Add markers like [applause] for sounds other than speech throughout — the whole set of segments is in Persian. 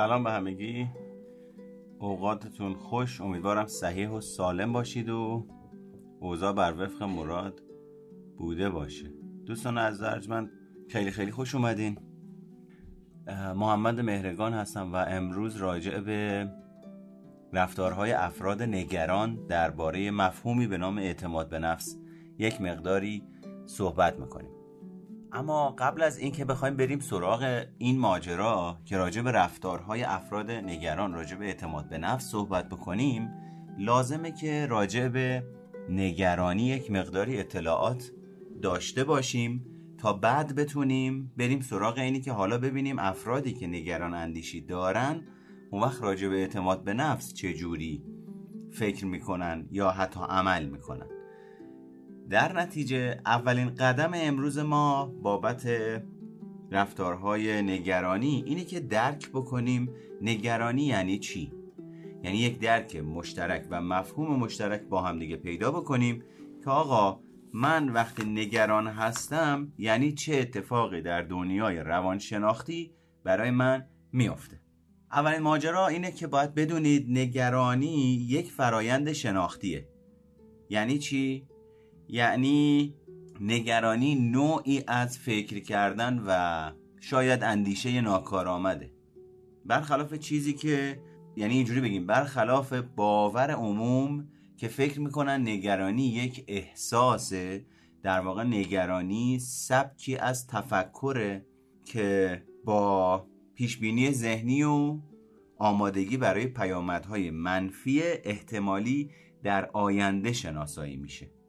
سلام به همگی. اوقاتتون خوش. امیدوارم صحیح و سالم باشید و اوضاع بر وفق مراد بوده باشه. دوستان از من خیلی خیلی خوش اومدین. محمد مهرگان هستم و امروز راجع به رفتارهای افراد نگران درباره مفهومی به نام اعتماد به نفس یک مقداری صحبت می‌کنیم. اما قبل از اینکه بخوایم بریم سراغ این ماجرا که راجع به رفتارهای افراد نگران راجع به اعتماد به نفس صحبت بکنیم لازمه که راجع به نگرانی یک مقداری اطلاعات داشته باشیم تا بعد بتونیم بریم سراغ اینی که حالا ببینیم افرادی که نگران اندیشی دارن اون وقت راجع به اعتماد به نفس چجوری فکر می‌کنن یا حتی عمل می‌کنن. در نتیجه اولین قدم امروز ما بابت رفتارهای نگرانی اینه که درک بکنیم نگرانی یعنی چی؟ یعنی یک درک مشترک و مفهوم مشترک با هم دیگه پیدا بکنیم که آقا من وقتی نگران هستم یعنی چه اتفاقی در دنیای روانشناختی برای من میافته؟ اولین ماجرا اینه که باید بدونید نگرانی یک فرایند شناختیه. یعنی چی؟ یعنی نگرانی نوعی از فکر کردن و شاید اندیشه ناکارآمده. برخلاف چیزی که یعنی اینجوری بگیم برخلاف باور عموم که فکر می‌کنن نگرانی یک احساسه در واقع نگرانی سبکی از تفکره که با پیشبینی ذهنی و آمادگی برای پیامدهای منفی احتمالی در آینده شناسایی میشه.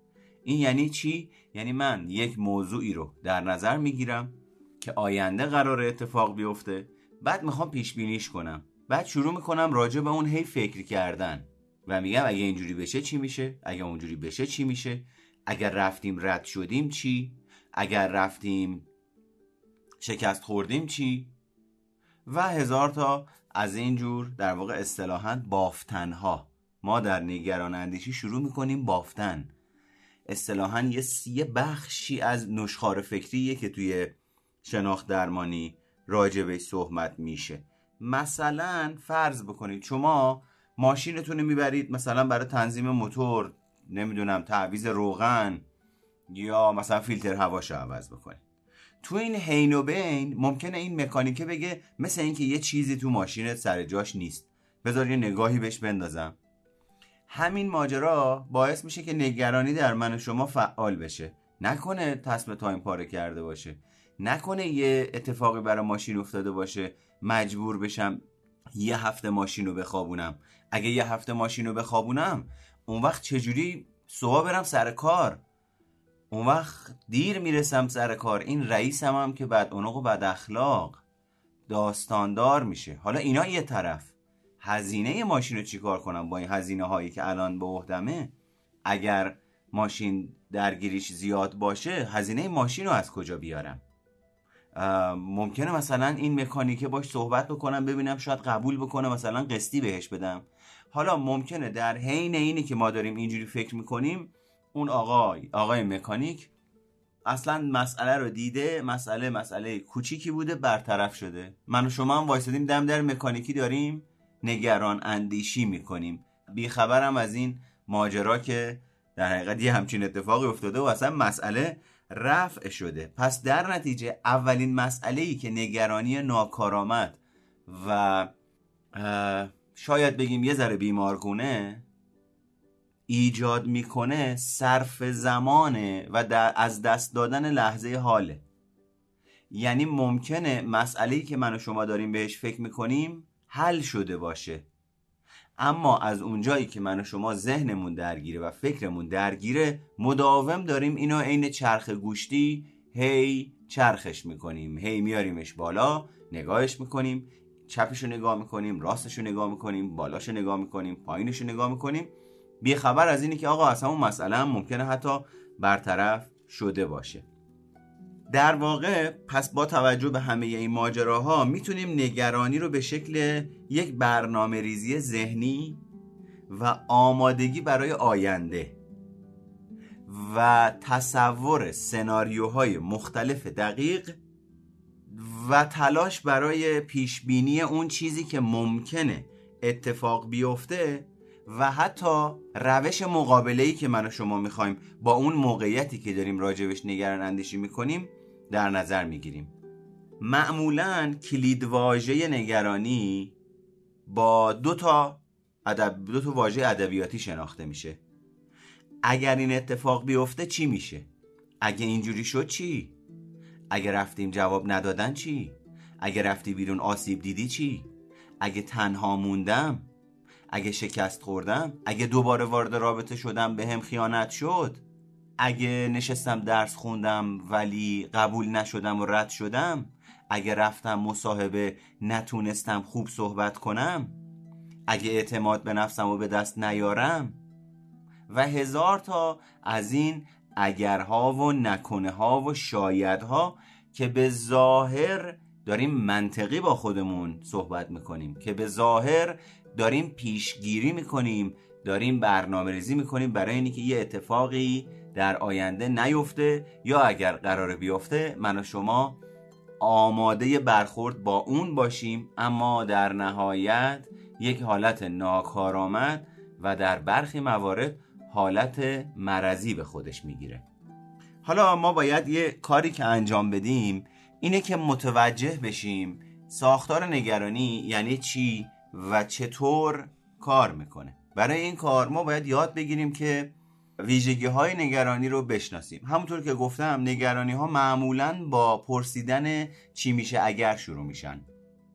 این یعنی چی؟ یعنی من یک موضوعی رو در نظر می‌گیرم که آینده قرار اتفاق بیفته. بعد می‌خوام پیش بینیش کنم. بعد شروع می‌کنم راجع به اون هی فکر کردن. و میگم اگه اینجوری بشه چی میشه؟ اگه اونجوری بشه چی میشه؟ اگر رفتیم رد شدیم چی؟ اگر رفتیم شکست خوردیم چی؟ و هزار تا از این جور در واقع اصطلاحا بافتنها. ما در نگران اندیشی شروع می‌کنیم بافتن. اصطلاحا یه سی بخشی از نشخار فکریه که توی شناخت درمانی راجبه صحبت میشه. مثلا فرض بکنید شما ماشینتون رو می‌برید مثلا برای تنظیم موتور نمی‌دونم تعویز روغن یا مثلا فیلتر هواش عوض بکنید. تو این حین و بین ممکنه این مکانیکه بگه مثل اینکه یه چیزی تو ماشینت سر جاش نیست. بذار یه نگاهی بهش بندازم. همین ماجرا باعث میشه که نگرانی در من و شما فعال بشه. نکنه تصم تایم پاره کرده باشه. نکنه یه اتفاقی برای ماشین افتاده باشه. مجبور بشم یه هفته ماشین رو بخوابونم. اگه یه هفته ماشین رو بخوابونم اون وقت چجوری صبح برم سر کار؟ اون وقت دیر می‌رسم سر کار. این رئیسم هم که بد و بد اخلاق داستاندار میشه. حالا اینا یه طرف. هزینه ماشین رو چیکار کنم با این هزینه هایی که الان به عهدمه اگر ماشین درگیریش زیاد باشه هزینه ماشین رو از کجا بیارم؟ ممکنه مثلا این مکانیکه باش صحبت بکنم ببینم شاید قبول بکنه مثلا قسطی بهش بدم. حالا ممکنه در حین اینی که ما داریم اینجوری فکر می‌کنیم اون آقای آقای مکانیک اصلا مسئله رو دیده مسئله مسئله کوچیکی بوده برطرف شده. من و شما هم وایسادیم دم در مکانیکی داریم. نگران اندیشی می‌کنیم. بیخبرم از این ماجرا که در حقیقت یه همچین اتفاقی افتاده و اصلا مسئله رفع شده. پس در نتیجه اولین مسئله ای که نگرانی ناکارآمد و شاید بگیم یه ذره بیمارگونه ایجاد می‌کنه صرف زمانه و از دست دادن لحظه حاله. یعنی ممکنه مسئله که من و شما داریم بهش فکر می‌کنیم حل شده باشه. اما از اونجایی که من و شما ذهنمون درگیره و فکرمون درگیره مداوم داریم اینو عین چرخ گوشتی هی چرخش می‌کنیم. هی میاریمش بالا نگاهش می‌کنیم چپشو نگاه می‌کنیم راستشو نگاه می‌کنیم بالاشو نگاه می‌کنیم پایینشو نگاه می‌کنیم. بی خبر از اینی که آقا اصلا اون مسئله هم ممکنه حتی برطرف شده باشه. در واقع پس با توجه به همه این ماجراها می‌تونیم نگرانی رو به شکل یک برنامه ریزی ذهنی و آمادگی برای آینده و تصور سناریوهای مختلف دقیق و تلاش برای پیش بینی اون چیزی که ممکنه اتفاق بیفته و حتی روش مقابله ای که من و شما می‌خوایم با اون موقعیتی که داریم راجبش نگران اندیشی می‌کنیم در نظر می‌گیریم. معمولا کلیدواژه نگرانی با دو تا ادب دو تا واژه ادبیاتی شناخته میشه. اگر این اتفاق بیفته چی میشه؟ اگه اینجوری شد چی؟ اگه رفتیم جواب ندادن چی؟ اگه رفتی بیرون آسیب دیدی چی؟ اگه تنها موندم؟ اگه شکست خوردم؟ اگه دوباره وارد رابطه شدم به هم خیانت شد؟ اگه نشستم درس خوندم ولی قبول نشدم و رد شدم اگه رفتم مصاحبه نتونستم خوب صحبت کنم اگه اعتماد به نفسم و به دست نیارم و هزار تا از این اگرها و نکنه ها و شایدها که به ظاهر داریم منطقی با خودمون صحبت می‌کنیم که به ظاهر داریم پیشگیری می‌کنیم داریم برنامه ریزی می‌کنیم برای اینکه یه اتفاقی در آینده نیفته یا اگر قرار بیفته من و شما آماده برخورد با اون باشیم. اما در نهایت یک حالت ناکارآمد و در برخی موارد حالت مرضی به خودش می‌گیره. حالا ما باید یه کاری که انجام بدیم اینه که متوجه بشیم ساختار نگرانی یعنی چی و چطور کار می‌کنه. برای این کار ما باید یاد بگیریم که ویژگی های نگرانی رو بشناسیم. همونطور که گفتم نگرانی ها معمولا با پرسیدن چی میشه اگر شروع میشن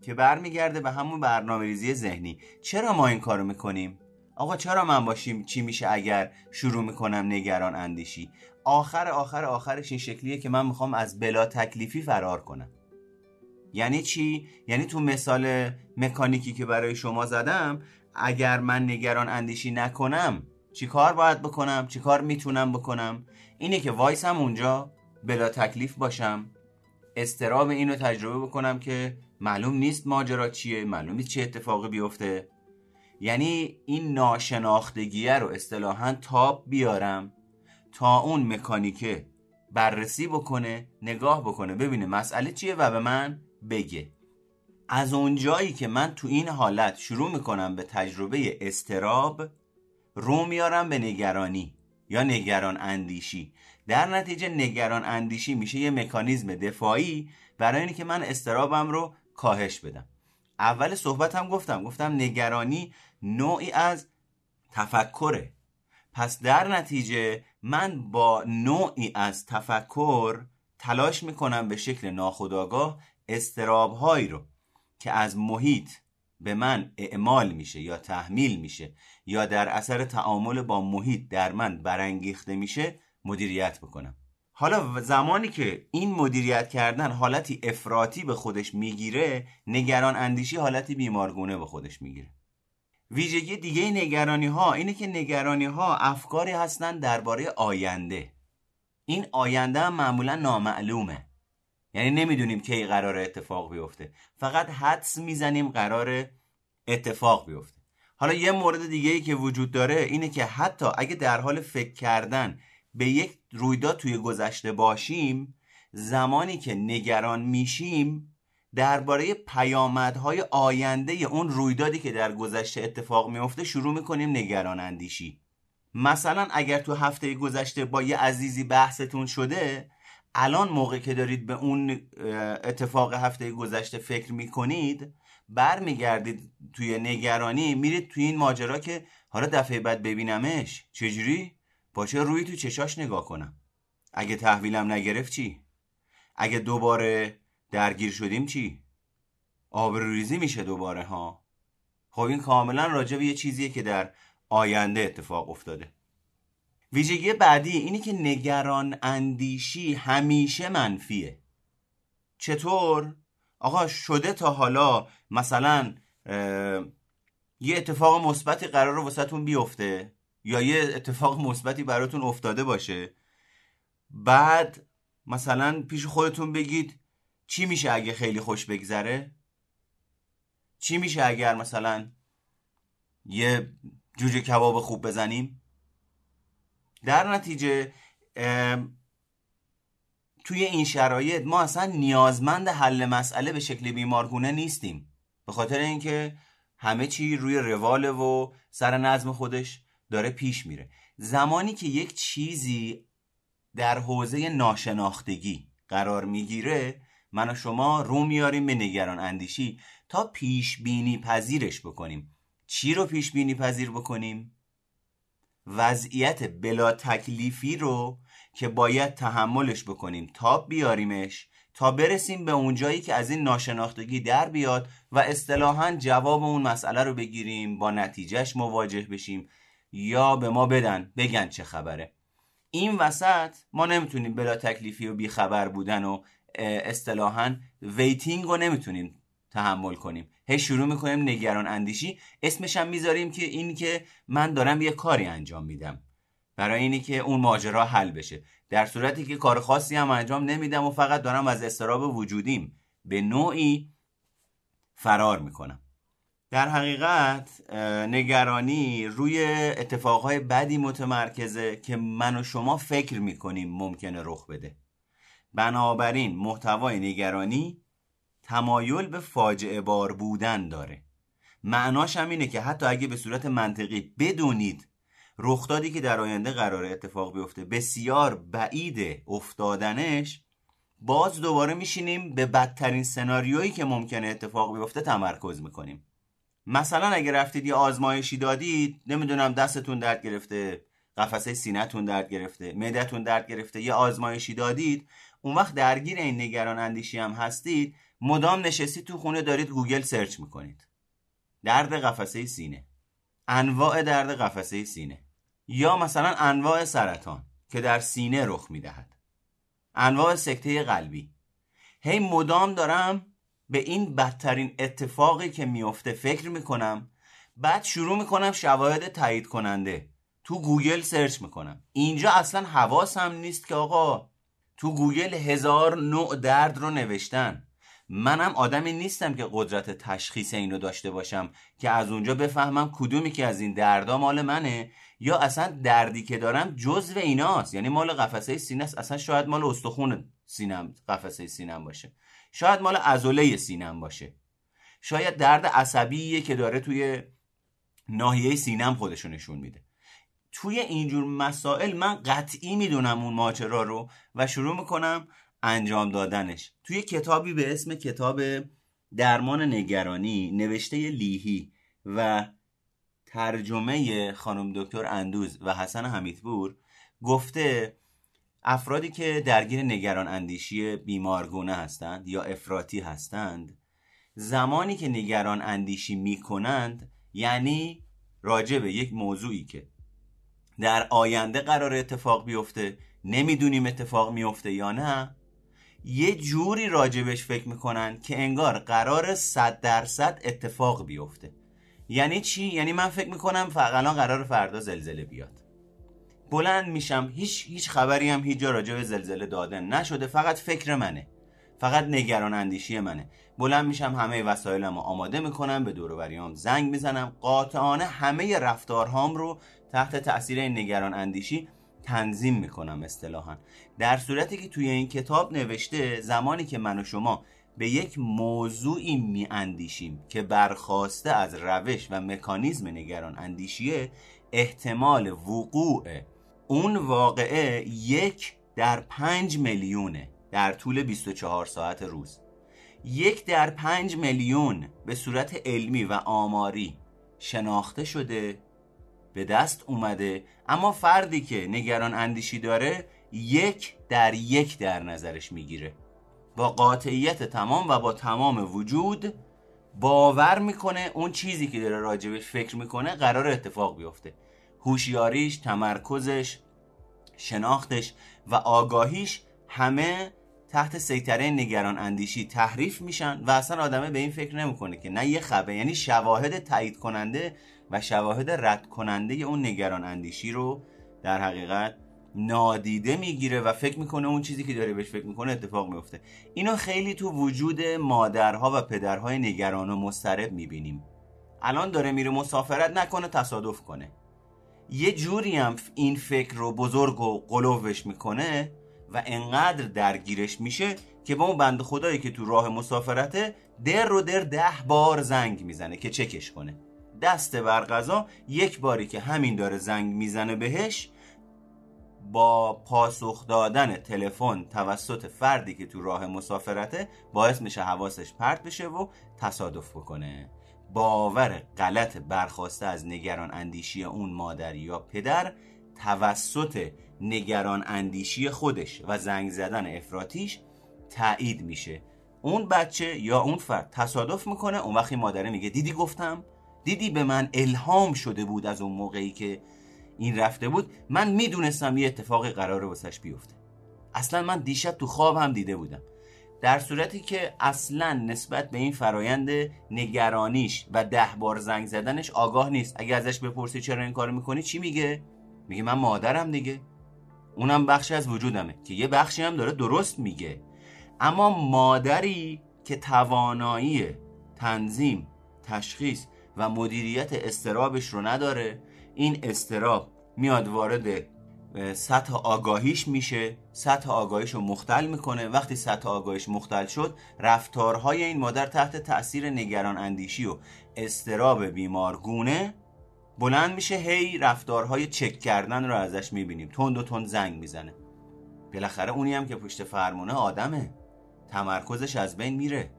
که برمیگرده به همون برنامه ریزی ذهنی. چرا ما این کارو می‌کنیم؟ آقا چرا من باشیم چی میشه اگر شروع می‌کنم نگران اندیشی؟ آخر آخر آخرش این شکلیه که من می‌خوام از بلا تکلیفی فرار کنم. یعنی چی؟ یعنی تو مثال مکانیکی که برای شما زدم اگر من نگران اندیشی نکنم چی کار باید بکنم؟ چی کار می‌تونم بکنم؟ اینه که وایسم اونجا بلا تکلیف باشم. استراب اینو تجربه بکنم که معلوم نیست ماجرا چیه معلوم نیست چه اتفاقی بیفته. یعنی این ناشناختگیه رو اصطلاحا تاب بیارم تا اون مکانیکه بررسی بکنه نگاه بکنه ببینه مسئله چیه و به من بگه. از اونجایی که من تو این حالت شروع می‌کنم به تجربه استراب رو میارم به نگرانی یا نگران اندیشی. در نتیجه نگران اندیشی میشه یه مکانیزم دفاعی برای اینکه من استرابم رو کاهش بدم. اول صحبتم گفتم. گفتم نگرانی نوعی از تفکره. پس در نتیجه من با نوعی از تفکر تلاش می‌کنم به شکل ناخودآگاه استرابهایی رو که از محیط به من اعمال میشه یا تحمیل میشه یا در اثر تعامل با محیط در من برانگیخته میشه مدیریت بکنم. حالا زمانی که این مدیریت کردن حالتی افراطی به خودش می‌گیره نگران اندیشی حالتی بیمارگونه به خودش می‌گیره. ویژگی دیگه نگرانی ها اینه که نگرانی ها افکاری هستن درباره آینده. این آینده هم معمولا نامعلومه. یعنی نمی‌دونیم کی قرار اتفاق بیفته. فقط حدس می‌زنیم قرار اتفاق بیفته. حالا یه مورد دیگه ای که وجود داره اینه که حتی اگه در حال فکر کردن به یک رویداد توی گذشته باشیم زمانی که نگران میشیم درباره پیامدهای آینده اون رویدادی که در گذشته اتفاق میفته شروع می‌کنیم نگران اندیشی. مثلا اگر تو هفته گذشته با یه عزیزی بحثتون شده الان موقع که دارید به اون اتفاق هفته گذشته فکر می‌کنید برمیگردید توی نگرانی میرید توی این ماجرا که حالا دفعه بعد ببینمش چجوری؟ با چه روی تو چشاش نگاه کنم اگه تحویلم نگرفت چی؟ اگه دوباره درگیر شدیم چی؟ آبروریزی میشه دوباره ها خب این کاملا راجع به یه چیزیه که در آینده اتفاق افتاده ویژگی بعدی اینی که نگران اندیشی همیشه منفیه. چطور؟ آقا شده تا حالا مثلا یه اتفاق مثبتی قرار واسهتون بیفته یا یه اتفاق مثبتی براتون افتاده باشه. بعد مثلا پیش خودتون بگید چی میشه اگه خیلی خوش بگذره؟ چی میشه اگر مثلا یه جوجه کباب خوب بزنیم؟ در نتیجه توی این شرایط ما اصلا نیازمند حل مسئله به شکل بیمارگونه نیستیم. به خاطر اینکه همه چی روی رواله و سر نظم خودش داره پیش میره. زمانی که یک چیزی در حوزه ناشناختگی قرار می‌گیره من و شما رو میاریم به نگران اندیشی تا پیش بینی پذیرش بکنیم. چی رو پیش بینی پذیر بکنیم؟ وضعیت بلا تکلیفی رو که باید تحملش بکنیم. تا بیاریمش تا برسیم به اونجایی که از این ناشناختگی در بیاد و اصطلاحا جواب اون مسئله رو بگیریم با نتیجهش مواجه بشیم. یا به ما بدن بگن چه خبره. این وسط ما نمی‌تونیم بلا تکلیفی و بیخبر بودن و اصطلاحا ویتینگ رو نمی‌تونیم تحمل کنیم. هی شروع می‌کنیم نگران اندیشی. اسمش هم می‌ذاریم که این که من دارم یه کاری انجام میدم. برای اینی که اون ماجرا حل بشه. در صورتی که کار خاصی هم انجام نمیدم و فقط دارم از استراب وجودیم. به نوعی فرار می‌کنم. در حقیقت نگرانی روی اتفاقهای بدی متمرکزه که من و شما فکر می‌کنیم ممکنه رخ بده. بنابراین محتوای نگرانی تمایل به فاجعه بار بودن داره. معناش هم اینه که حتی اگه به صورت منطقی بدونید رخدادی که در آینده قرار اتفاق بیفته بسیار بعید افتادنش باز دوباره میشینیم به بدترین سناریویی که ممکنه اتفاق بیفته تمرکز می‌کنیم. مثلا اگه رفتید یه آزمایشی دادید نمی‌دونم دستتون درد گرفته قفسه سینهتون درد گرفته معدتون درد گرفته یه آزمایشی دادید اون وقت درگیر این نگران اندیشی هم هستید مدام نشستید تو خونه دارید گوگل search می‌کنید. درد قفسه سینه. انواع درد قفسه سینه. یا مثلا انواع سرطان که در سینه رخ می‌دهد. انواع سکته قلبی. هی مدام دارم به این بدترین اتفاقی که میفته فکر می‌کنم بعد شروع می‌کنم شواهد تایید کننده. تو گوگل search می‌کنم. اینجا اصلا حواسم نیست که آقا تو گوگل هزار نوع درد رو نوشتن. منم آدمی نیستم که قدرت تشخیص اینو داشته باشم که از اونجا بفهمم کدومی که از این دردا مال منه یا اصلا دردی که دارم جزو ایناست. یعنی مال قفسه سینه است اصلا شاید مال استخون سینم قفسه سینم باشه. شاید مال عضله سینم باشه. شاید درد عصبیه که داره توی ناحیه سینم خودشو نشون میده. توی اینجور مسائل من قطعی می‌دونم اون ماجرا رو و شروع می‌کنم انجام دادنش. توی کتابی به اسم کتاب درمان نگرانی نوشته لیهی و ترجمه خانم دکتر اندوز و حسن حمیدپور گفته افرادی که درگیر نگران اندیشی بیمارگونه هستند یا افراطی هستند زمانی که نگران اندیشی می کنند یعنی راجع به یک موضوعی که در آینده قرار اتفاق بیفته نمی‌دونیم اتفاق میفته یا نه یه جوری راجبش فکر می‌کنن که انگار قرار صد درصد اتفاق بیفته. یعنی چی؟ یعنی من فکر می‌کنم فقط قرار فردا زلزله بیاد. بلند میشم هیچ هیچ خبری هم هیچ جا راجع به زلزله داده نشده فقط فکر منه. فقط نگران اندیشی منه. بلند میشم همه وسایلمو آماده می‌کنم به دور زنگ می‌زنم. قاطعانه همه رفتارهام رو تحت تاثیر نگران اندیشی تنظیم می‌کنم اصطلاحا. در صورتی که توی این کتاب نوشته زمانی که من و شما به یک موضوعی می اندیشیم که برخواسته از روش و مکانیزم نگران اندیشیه احتمال وقوع اون واقعه یک در پنج میلیونه در طول 24 ساعت روز. یک در پنج میلیون به صورت علمی و آماری شناخته شده به دست اومده. اما فردی که نگران اندیشی داره یک در یک در نظرش می‌گیره. با قاطعیت تمام و با تمام وجود باور می‌کنه اون چیزی که داره راجبش فکر می‌کنه قرار اتفاق بیفته. هوشیاریش تمرکزش شناختش و آگاهیش همه تحت سیطره نگران اندیشی تحریف میشن و اصلا آدمه به این فکر نمی‌کنه که نه یه خبه یعنی شواهد تایید کننده و شواهد رد کننده اون نگران اندیشی رو در حقیقت نادیده می‌گیره و فکر می‌کنه اون چیزی که داره بهش فکر می‌کنه اتفاق میفته اینو خیلی تو وجود مادرها و پدرهای نگران و مسترب می‌بینیم. الان داره میره مسافرت نکنه تصادف کنه. یه جوری هم این فکر رو بزرگ و قلوش می‌کنه و انقدر درگیرش میشه که با اون بند خدایی که تو راه مسافرته در رو در ده بار زنگ می‌زنه که چکش کنه. دست برقضا یک باری که همین داره زنگ می‌زنه بهش با پاسخ دادن تلفن توسط فردی که تو راه مسافرته باعث میشه حواسش پرت بشه و تصادف بکنه. باور غلط برخواسته از نگران اندیشی اون مادر یا پدر توسط نگران اندیشی خودش و زنگ زدن افراتیش تایید میشه. اون بچه یا اون فرد تصادف می‌کنه اون وقتی مادره میگه دیدی گفتم؟ دیدی به من الهام شده بود از اون موقعی که این رفته بود؟ من می‌دونستم یه اتفاقی قراره واسش بیفته. اصلا من دیشب تو خواب هم دیده بودم. در صورتی که اصلا نسبت به این فرایند نگرانیش و ده بار زنگ زدنش آگاه نیست. اگه ازش بپرسی چرا این کارو می‌کنی چی میگه؟ میگه من مادرم دیگه. اونم بخشی از وجودمه که یه بخشی هم داره درست میگه. اما مادری که توانایی تنظیم تشخیص و مدیریت استرابش رو نداره. این استراب میاد وارد سطح آگاهیش میشه. سطح آگاهیش رو مختل می‌کنه. وقتی سطح آگاهیش مختل شد رفتارهای این مادر تحت تاثیر نگران اندیشی و استراب بیمارگونه بلند میشه. هی رفتارهای چک کردن رو ازش می‌بینیم. تند و تند زنگ می‌زنه. بالاخره اونی هم که پشت فرمونه آدمه. تمرکزش از بین میره.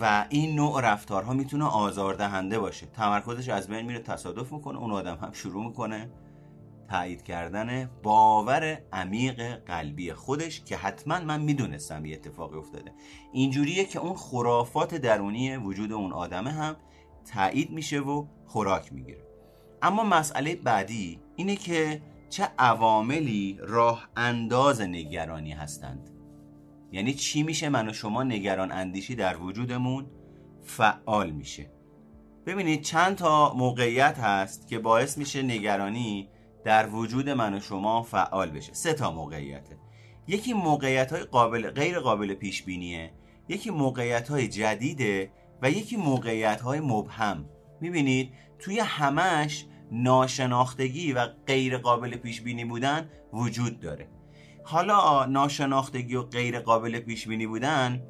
و این نوع رفتارها می‌تونه آزاردهنده باشه. تمرکزش از بین میره تصادف می‌کنه اون آدم هم شروع می‌کنه تایید کردن باور عمیق قلبی خودش که حتما من می‌دونستم یه اتفاقی افتاده. اینجوریه که اون خرافات درونی وجود اون آدمه هم تایید میشه و خوراک می‌گیره. اما مسئله بعدی اینه که چه عواملی راه انداز نگرانی هستند. یعنی چی میشه من و شما نگران اندیشی در وجودمون فعال میشه؟ ببینید چند تا موقعیت هست که باعث میشه نگرانی در وجود من و شما فعال بشه. سه تا موقعیته. یکی موقعیت های قابل غیر قابل پیش بینیه یکی موقعیت های جدیده و یکی موقعیت های مبهم. می‌بینید توی همش ناشناختگی و غیر قابل پیش بینی بودن وجود داره. حالا ناشناختگی و غیر قابل پیش بینی بودن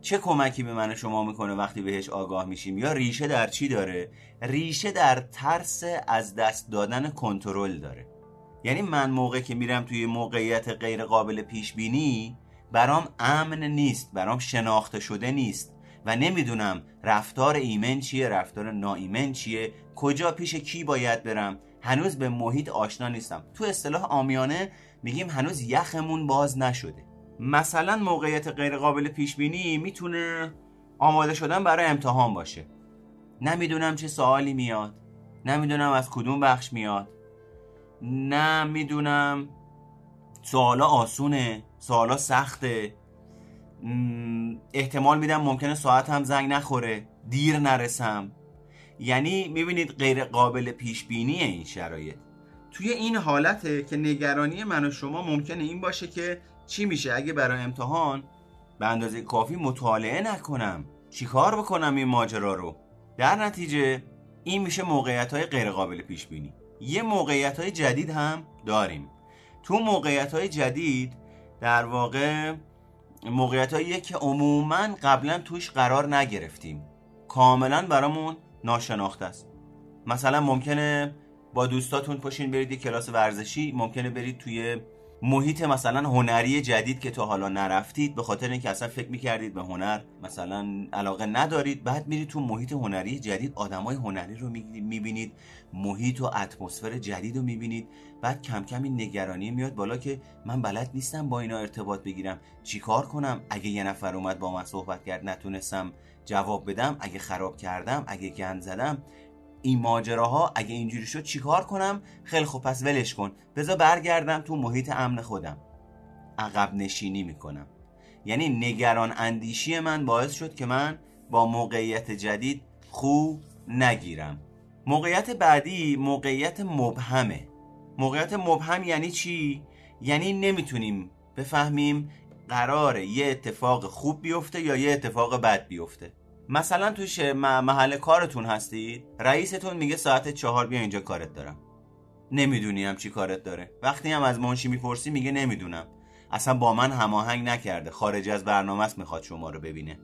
چه کمکی به من شما می‌کنه وقتی بهش آگاه میشیم؟ یا ریشه در چی داره؟ ریشه در ترس از دست دادن کنترل داره. یعنی من موقع که میرم توی موقعیت غیر قابل پیش بینی برام امن نیست برام شناخته شده نیست و نمی‌دونم رفتار ایمن چیه رفتار ناایمن چیه کجا پیش کی باید برم. هنوز به محیط آشنا نیستم. تو اصطلاح آمیانه میگیم هنوز یخمون باز نشده. مثلا موقعیت غیر قابل پیش بینی می‌تونه آماده شدن برای امتحان باشه. نمی‌دونم چه سوالی میاد. نمی‌دونم از کدوم بخش میاد. نه می‌دونم سوالا آسونه. سوالا سخته. احتمال میدم ممکنه ساعت هم زنگ نخوره. دیر نرسم. یعنی می‌بینید غیر قابل پیش بینی این شرایط. توی این حالته که نگرانی من و شما ممکنه این باشه که چی میشه؟ اگه برای امتحان به اندازه کافی مطالعه نکنم چیکار بکنم این ماجرا رو؟ در نتیجه این میشه موقعیت های غیر قابل پیش بینی یه موقعیت های جدید هم داریم. تو موقعیت های جدید در واقع موقعیت هایی که عموما قبلا توش قرار نگرفتیم. کاملا برامون ناشناخته است. مثلا ممکنه با دوستاتون پشین برید یه کلاس ورزشی. ممکنه برید توی محیط مثلا هنری جدید که تا حالا نرفتید. به خاطر اینکه اصلا فکر می‌کردید به هنر مثلا علاقه ندارید. بعد میرید تو محیط هنری جدید آدمای هنری رو می‌بینید. محیط و اتمسفر جدید رو می‌بینید. بعد کم کم این نگرانی میاد بالا که من بلد نیستم با اینا ارتباط بگیرم. چیکار کنم؟ اگه یه نفر اومد با من صحبت کرد نتونستم جواب بدم. اگه خراب کردم اگه گند زدم این ماجراها اگه اینجوری شد چیکار کنم؟ خیلی خوب پس ولش کن. بذار برگردم تو محیط امن خودم. عقب نشینی می‌کنم. یعنی نگران اندیشی من باعث شد که من با موقعیت جدید خوب نگیرم. موقعیت بعدی موقعیت مبهمه. موقعیت مبهم یعنی چی؟ یعنی نمی‌تونیم بفهمیم قرار یه اتفاق خوب بیفته یا یه اتفاق بد بیفته. مثلا توی محل کارتون هستید رئیستون میگه ساعت چهار بیا اینجا کارت دارم. نمی‌دونی هم چی کارت داره. وقتی هم از منشی می‌پرسی میگه نمی‌دونم. اصلا با من هماهنگ نکرده. خارج از برنامه است می‌خواد شما رو ببینه.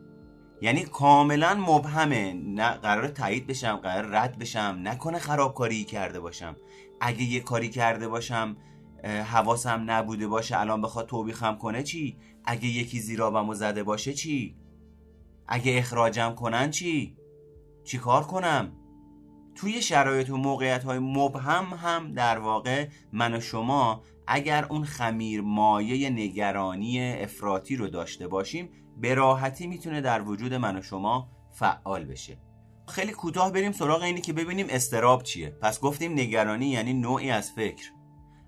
یعنی کاملا مبهمه. نه قرار تایید بشم قرار رد بشم. نکنه خرابکاری کرده باشم. اگه یه کاری کرده باشم حواسم نبوده باشه الان بخواد توبیخم کنه چی؟ اگه یکی زیرابمو زده باشه چی؟ اگه اخراجم کنن چی؟ چی کار کنم؟ توی شرایط و موقعیت های مبهم هم در واقع من و شما اگر اون خمیر مایه نگرانی افراطی رو داشته باشیم به راحتی می‌تونه در وجود من و شما فعال بشه. خیلی کوتاه بریم سراغ اینی که ببینیم استراب چیه. پس گفتیم نگرانی یعنی نوعی از فکر.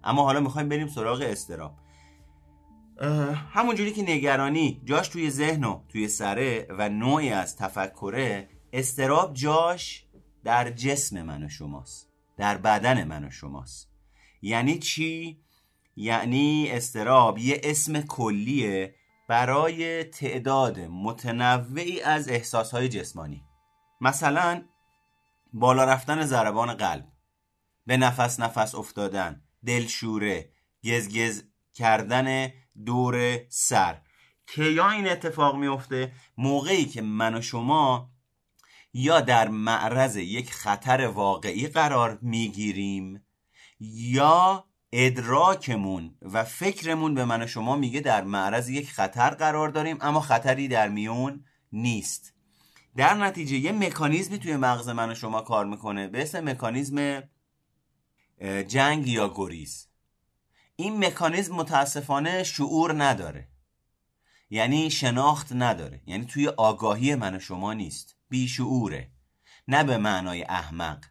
اما حالا می‌خوایم بریم سراغ استراب. همونجوری که نگرانی جاش توی ذهن و توی سره و نوعی از تفکره استراب جاش در جسم من و شماست. در بدن من و شماست. یعنی چی؟ یعنی استراب یه اسم کلیه برای تعداد متنوعی از احساسهای جسمانی. مثلا بالا رفتن ضربان قلب به نفس نفس افتادن دلشوره گزگز کردن دور سر. که یا این اتفاق میفته موقعی که من و شما یا در معرض یک خطر واقعی قرار می‌گیریم یا ادراکمون و فکرمون به من و شما میگه در معرض یک خطر قرار داریم اما خطری در میون نیست. در نتیجه یه مکانیزمی توی مغز من و شما کار می‌کنه به اسم مکانیزم جنگ یا گریز. این مکانیزم متاسفانه شعور نداره. یعنی شناخت نداره. یعنی توی آگاهی من و شما نیست. بیشعوره. نه به معنای احمق.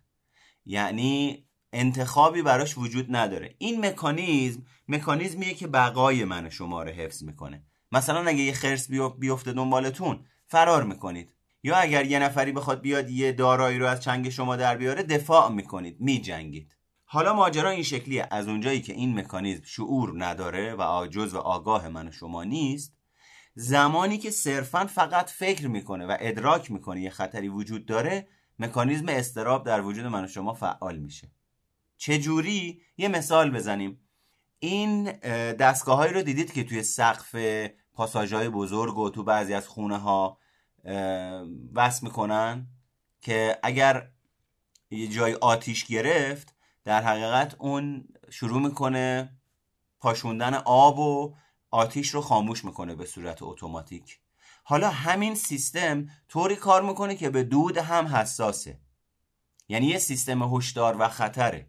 یعنی انتخابی براش وجود نداره. این مکانیزم مکانیزمیه که بقای من و شما رو حفظ می‌کنه. مثلا اگه یه خرس بیفته دنبالتون فرار می‌کنید. یا اگر یه نفری بخواد بیاد یه دارایی رو از چنگ شما در بیاره دفاع می‌کنید. میجنگید. حالا ماجرا این شکلیه. از اونجایی که این مکانیزم شعور نداره و آجز و آگاه من و شما نیست زمانی که صرفا فقط فکر می‌کنه و ادراک می‌کنه یه خطری وجود داره مکانیزم استراب در وجود من و شما فعال میشه. چجوری؟ یه مثال بزنیم. این دستگاه هایی رو دیدید که توی سقف پاساژ های بزرگ و تو بعضی از خونه ها وصل می‌کنن؟ که اگر یه جای آتیش گرفت در حقیقت اون شروع می‌کنه پاشوندن آب و آتیش رو خاموش می‌کنه به صورت اتوماتیک. حالا همین سیستم طوری کار می‌کنه که به دود هم حساسه. یعنی یه سیستم هشدار و خطره.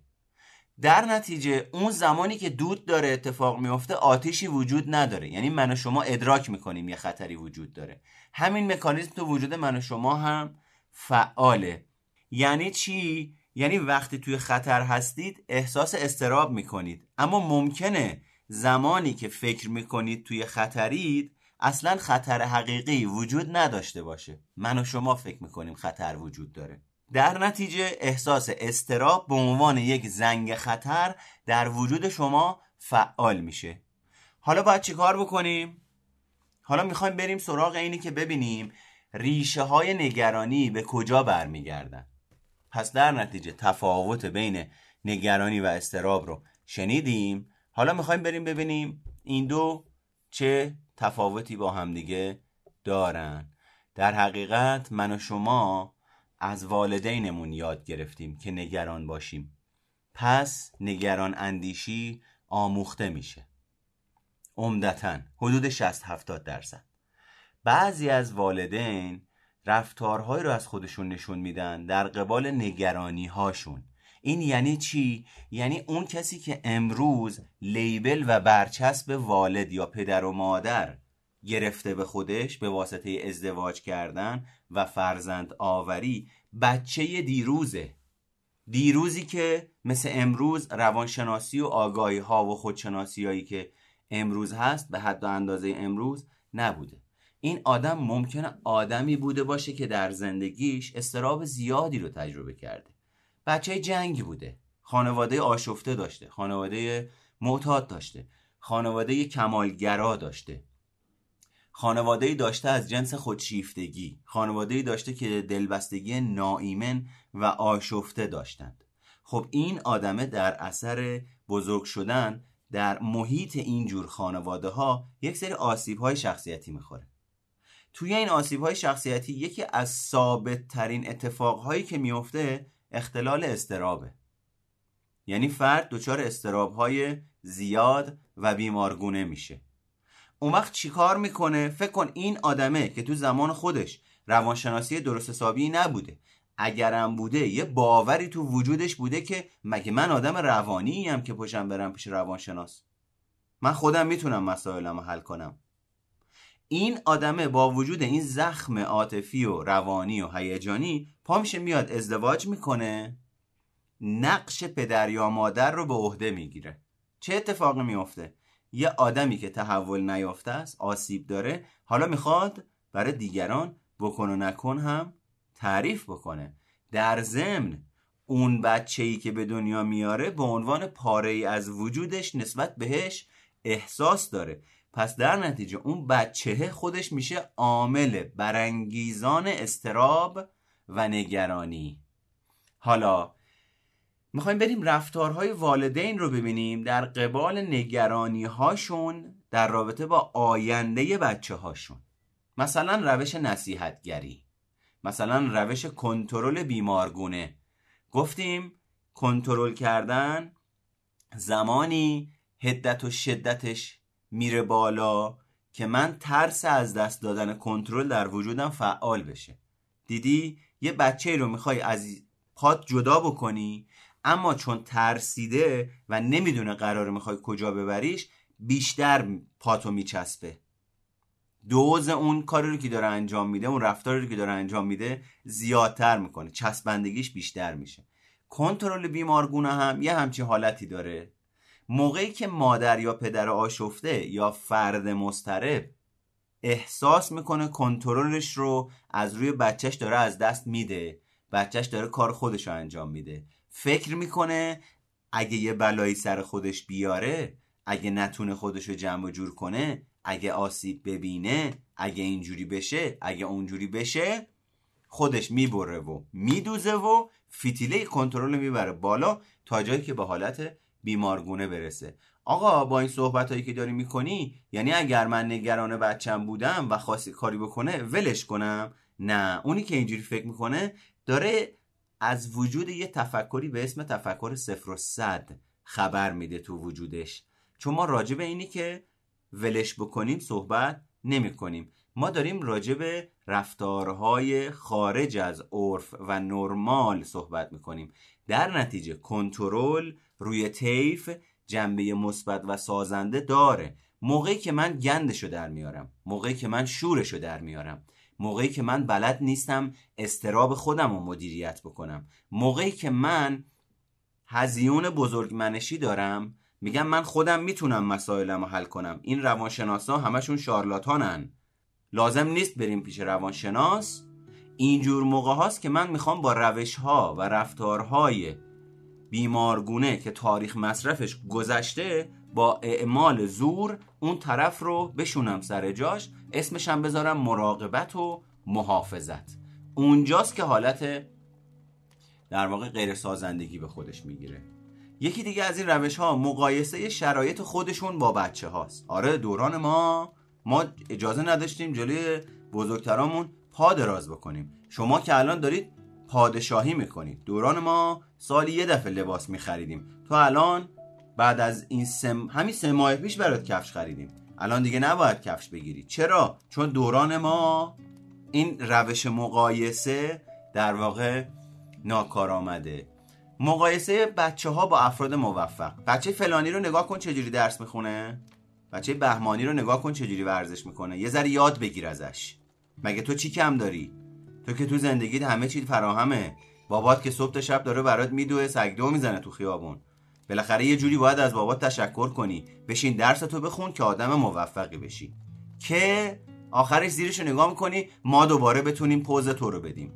در نتیجه اون زمانی که دود داره اتفاق میفته آتیشی وجود نداره. یعنی من و شما ادراک می‌کنیم یه خطری وجود داره. همین مکانیزم تو وجود من و شما هم فعاله. یعنی چی؟ یعنی وقتی توی خطر هستید احساس استراب می‌کنید. اما ممکنه زمانی که فکر می‌کنید توی خطرید اصلا خطر حقیقی وجود نداشته باشه. من و شما فکر می‌کنیم خطر وجود داره. در نتیجه احساس استراب به عنوان یک زنگ خطر در وجود شما فعال میشه. حالا باید چیکار بکنیم؟ حالا می‌خوایم بریم سراغ اینی که ببینیم ریشه های نگرانی به کجا برمیگردن. پس در نتیجه تفاوت بین نگرانی و استراب رو شنیدیم. حالا می‌خوایم بریم ببینیم این دو چه تفاوتی با همدیگه دارن. در حقیقت من و شما از والدینمون یاد گرفتیم که نگران باشیم. پس نگران اندیشی آموخته میشه. عمدتا حدود 60 70 درصد. بعضی از والدین رفتارهایی رو از خودشون نشون میدن در قبال نگرانی هاشون این یعنی چی؟ یعنی اون کسی که امروز لیبل و برچسب والد یا پدر و مادر گرفته به خودش به واسطه ازدواج کردن و فرزند آوری بچه دیروزه. دیروزی که مثل امروز روانشناسی و آگاهی ها و خودشناسی هایی که امروز هست به حد و اندازه امروز نبوده. این آدم ممکنه آدمی بوده باشه که در زندگیش استراب زیادی رو تجربه کرده. بچه جنگی بوده. خانواده آشفته داشته. خانواده معتاد داشته. خانواده کمالگرا داشته. خانواده داشته از جنس خودشیفتگی. خانواده داشته که دلبستگی ناایمن و آشفته داشتند. خب این آدمه در اثر بزرگ شدن در محیط اینجور خانواده ها یک سری آسیب های شخصیتی می‌خوره. توی این آسیب های شخصیتی یکی از ثابت ترین اتفاق هایی که میفته اختلال استرابه یعنی فرد دچار استراب های زیاد و بیمارگونه میشه. اون وقت چیکار می‌کنه؟ فکر کن این آدمه که تو زمان خودش روانشناسی درست حسابی نبوده. اگرم بوده یه باوری تو وجودش بوده که مگه من آدم روانی هم که پشم برم پیش روانشناس؟ من خودم می‌تونم مسائلم حل کنم. این آدمه با وجود این زخم عاطفی و روانی و هیجانی پا میشه میاد ازدواج می‌کنه. نقش پدر یا مادر رو به عهده می‌گیره. چه اتفاقی میافته؟ یه آدمی که تحول نیافته است آسیب داره حالا می‌خواد برای دیگران بکن و نکن هم تعریف بکنه. در ضمن اون بچه ای که به دنیا میاره به عنوان پاره ای از وجودش نسبت بهش احساس داره. پس در نتیجه اون بچه خودش میشه عامل برانگیزان استراب و نگرانی. حالا می‌خوایم بریم رفتارهای والدین رو ببینیم در قبال نگرانی هاشون در رابطه با آینده بچه هاشون مثلا روش نصیحتگری مثلا روش کنترل بیمارگونه. گفتیم کنترل کردن زمانی هدت و شدتش میره بالا که من ترس از دست دادن کنترل در وجودم فعال بشه. دیدی؟ یه بچه رو می‌خوای از پات جدا بکنی اما چون ترسیده و نمی‌دونه قرار می‌خوای کجا ببریش بیشتر پاتو میچسبه. دوز اون کاری رو که داره انجام میده اون رفتاری رو که داره انجام میده زیادتر می‌کنه. چسبندگیش بیشتر میشه. کنترل بیمارگونه هم یه همچی حالتی داره. موقعی که مادر یا پدر آشفته یا فرد مسترب احساس می‌کنه کنترلش رو از روی بچهش داره از دست میده بچهش داره کار خودش رو انجام میده. فکر می‌کنه اگه یه بلایی سر خودش بیاره اگه نتونه خودش رو جمع جور کنه اگه آسیب ببینه اگه اینجوری بشه اگه اونجوری بشه خودش می‌بره و میدوزه و فیتیله کنترل می‌بره بالا تا جایی که به حالت بیمارگونه برسه. آقا با این صحبت هایی که داری می‌کنی یعنی اگر من نگران بچم بودم و خاصی کاری بکنه ولش کنم؟ نه. اونی که اینجوری فکر می‌کنه داره از وجود یه تفکری به اسم تفکر صفر و صد خبر میده تو وجودش. چون ما راجع به اینی که ولش بکنیم صحبت نمی کنیم ما داریم راجع به رفتارهای خارج از عرف و نرمال صحبت می‌کنیم. در نتیجه کنترل روی طیف جنبه مثبت و سازنده داره. موقعی که من گندشو در میارم. موقعی که من شورشو در میارم. موقعی که من بلد نیستم استراب خودم رو مدیریت بکنم. موقعی که من هزیون بزرگمنشی دارم میگم من خودم می‌تونم مسائلم رو حل کنم. این روانشناسا همشون شارلاتانن. لازم نیست بریم پیش روانشناس. اینجور موقع هاست که من می‌خوام با روش ها و رفتارهای بیمارگونه که تاریخ مصرفش گذشته با اعمال زور اون طرف رو بشونم سر جاش اسمشم بذارم مراقبت و محافظت. اونجاست که حالت در واقع غیر سازندگی به خودش می‌گیره. یکی دیگه از این روش ها مقایسه شرایط خودشون با بچه هاست آره دوران ما ما اجازه نداشتیم جلوی بزرگترامون پا دراز بکنیم. شما که الان دارید پادشاهی می‌کنید دوران ما سالی یه دفعه لباس میخریدیم. تو الان بعد از این سم همین سه ماه پیش برات کفش خریدیم. الان دیگه نباید کفش بگیری. چرا؟ چون دوران ما این روش مقایسه در واقع ناکار آمده مقایسه بچه ها با افراد موفق. بچه فلانی رو نگاه کن چجوری درس می‌خونه. بچه بهمانی رو نگاه کن چجوری ورزش می‌کنه. یه ذره یاد بگیر ازش. مگه تو چی کم داری؟ تو که تو زندگیت همه چی فراهمه. بابات که صبح تا شب داره برات میدوه سگدو می‌زنه تو خیابون. بالاخره یه جوری باید از بابات تشکر کنی. بشین درس تو بخون که آدم موفقی بشی. که آخرش زیرش نگاه می‌کنی ما دوباره بتونیم پوز تو رو بدیم.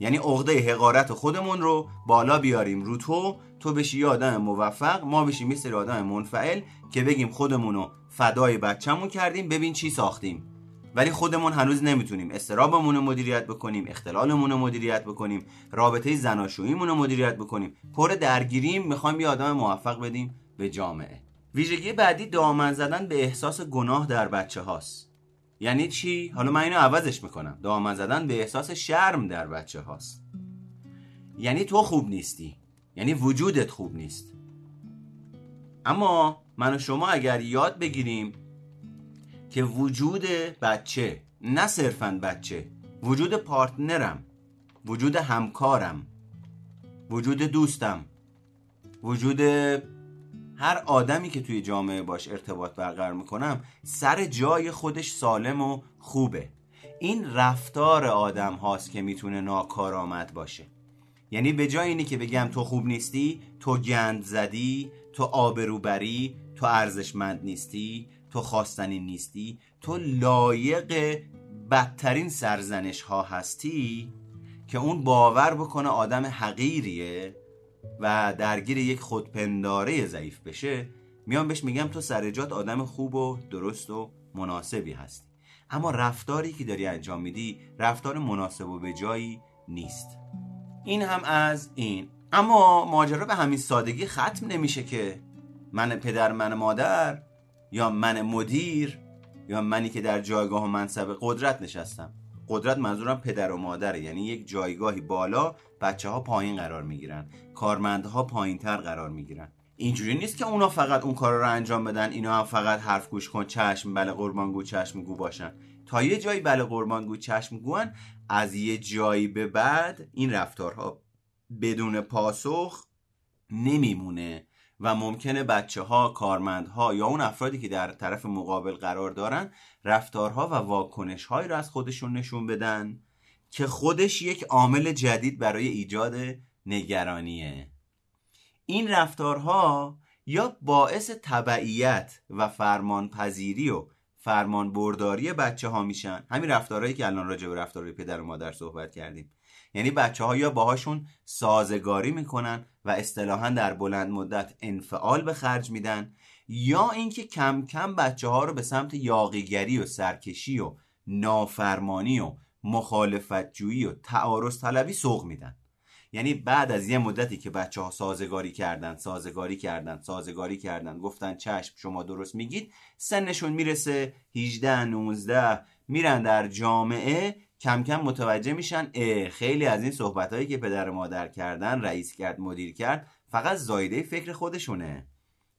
یعنی عقده حقارت خودمون رو بالا بیاریم. رو تو تو بشی یه آدم موفق ما بشیم مثل آدم منفعل که بگیم خودمون رو فدای بچهمون کردیم. ببین چی ساختیم. ولی خودمون هنوز نمی‌تونیم. استرابمون رو مدیریت بکنیم اختلالمون رو مدیریت بکنیم رابطه زناشوییمون رو مدیریت بکنیم. پر درگیریم می‌خوایم یه آدم موفق بدیم به جامعه. ویژگی بعدی دامن زدن به احساس گناه در بچه هاست. یعنی چی؟ حالا من اینو عوضش می‌کنم. دامن زدن به احساس شرم در بچه هاست. یعنی تو خوب نیستی. یعنی وجودت خوب نیست. اما من و شما اگر یاد بگیریم که وجود بچه نه صرفا بچه وجود پارتنرم وجود همکارم وجود دوستم وجود هر آدمی که توی جامعه باش ارتباط برقرار می‌کنم سر جای خودش سالم و خوبه. این رفتار آدم هاست که می‌تونه ناکارآمد باشه. یعنی به جای اینی که بگم تو خوب نیستی تو گند زدی تو آبروبری تو ارزشمند نیستی تو خواستنی نیستی تو لایق بدترین سرزنش ها هستی که اون باور بکنه آدم حقیریه و درگیر یک خودپنداره ضعیف بشه. میان بهش میگم تو سرجات آدم خوب و درست و مناسبی هستی. اما رفتاری که داری انجام میدی رفتار مناسب و به جایی نیست. این هم از این. اما ماجرا به همین سادگی ختم نمیشه که من پدر من مادر یا من مدیر یا منی که در جایگاه و منصب قدرت نشستم. قدرت منظورم پدر و مادره یعنی یک جایگاهی بالا بچه ها پایین قرار می‌گیرن. کارمندها پایین تر قرار می‌گیرن. اینجوری نیست که اونا فقط اون کار رو انجام بدن اینا هم فقط حرف گوش کن چشم بله قربان گو چشم گو باشن. تا یه جایی بله قربان گو چشم گوان از یه جایی به بعد این رفتارها بدون پاسخ نمیمونه. و ممکنه بچه ها کارمندها یا اون افرادی که در طرف مقابل قرار دارن رفتارها و واکنش هایی رو از خودشون نشون بدن که خودش یک عامل جدید برای ایجاد نگرانیه. این رفتارها یا باعث تبعیت و فرمانپذیری و فرمان برداری بچه ها میشن. همین رفتارهایی که الان راجع به رفتارهای پدر و مادر صحبت کردیم. یعنی بچه ها یا باهاشون سازگاری می‌کنن و اصطلاحا در بلند مدت انفعال به خرج میدن یا اینکه کم کم بچه ها رو به سمت یاقیگری و سرکشی و نافرمانی و مخالفت جویی و تعارض طلبی سوق میدن. یعنی بعد از یه مدتی که بچه ها سازگاری کردن سازگاری کردن سازگاری کردن گفتن چشم شما درست میگید سنشون می‌رسه 18 19 میرن در جامعه کم کم متوجه میشن خیلی از این صحبت هایی که پدر مادر کردن رئیس کرد مدیر کرد فقط زایده فکر خودشونه.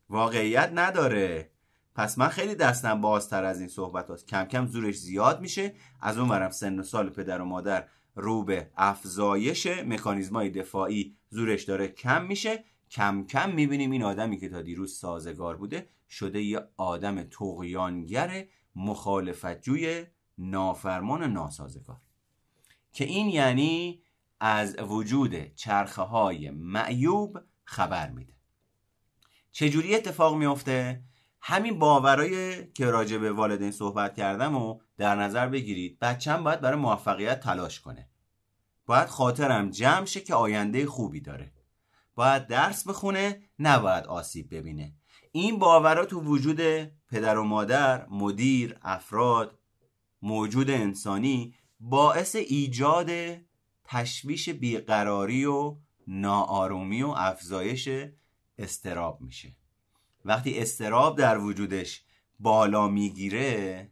واقعیت نداره. پس من خیلی دستم بازتر از این صحبت هست. کم کم زورش زیاد میشه. از اون ورم سن و سال پدر و مادر رو به افزایش مکانیزمای دفاعی زورش داره کم میشه. کم کم می‌بینیم این آدمی که تا دیروز سازگار بوده شده یه آدم تقیانگر مخالفتجوی نافرمان ناسازگار. که این یعنی از وجود چرخه های معیوب خبر میده. چجوری اتفاق میافته؟ همین باورایی که راجع به والدین صحبت کردم و در نظر بگیرید بچم باید برای موفقیت تلاش کنه. باید خاطرم جمع شه که آینده خوبی داره. باید درس بخونه نباید آسیب ببینه. این باورات تو وجود پدر و مادر مدیر افراد موجود انسانی باعث ایجاد تشویش بیقراری و ناآرومی و افزایش استراب میشه. وقتی استراب در وجودش بالا می‌گیره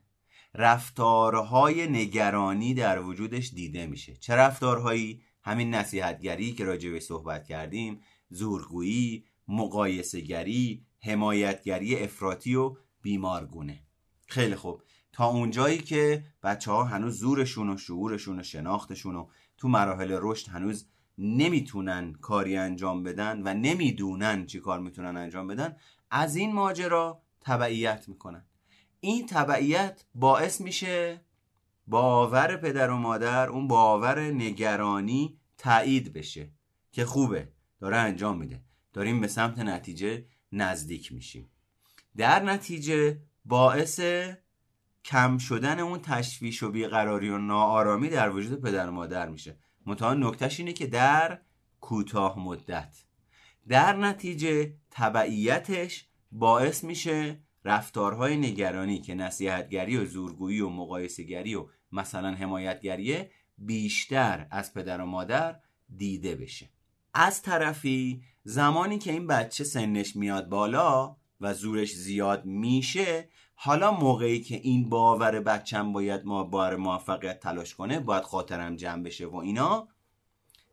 رفتارهای نگرانی در وجودش دیده میشه. چه رفتارهایی؟ همین نصیحتگری که راجع به صحبت کردیم زورگویی مقایسهگری حمایتگری افراطی و بیمارگونه. خیلی خوب. تا اونجایی که بچه ها هنوز زورشون و شعورشون و شناختشون و تو مراحل رشد هنوز نمی‌تونن کاری انجام بدن و نمی‌دونن چی کار می‌تونن انجام بدن از این ماجرا تبعیت می‌کنن. این تبعیت باعث میشه باور پدر و مادر اون باور نگرانی تایید بشه که خوبه داره انجام میده. داریم به سمت نتیجه نزدیک میشیم. در نتیجه باعث کم شدن اون تشویش و بیقراری و ناآرامی در وجود پدر و مادر میشه. متان نکتهش اینه که در کوتاه مدت. در نتیجه تبعیتش باعث میشه رفتارهای نگرانی که نصیحتگری و زورگویی و مقایسهگری و مثلا حمایتگریه بیشتر از پدر و مادر دیده بشه. از طرفی زمانی که این بچه سنش میاد بالا و زورش زیاد میشه حالا موقعی که این باور بچم باید ما بار موفقیت تلاش کنه باید خاطرم جمع بشه و اینا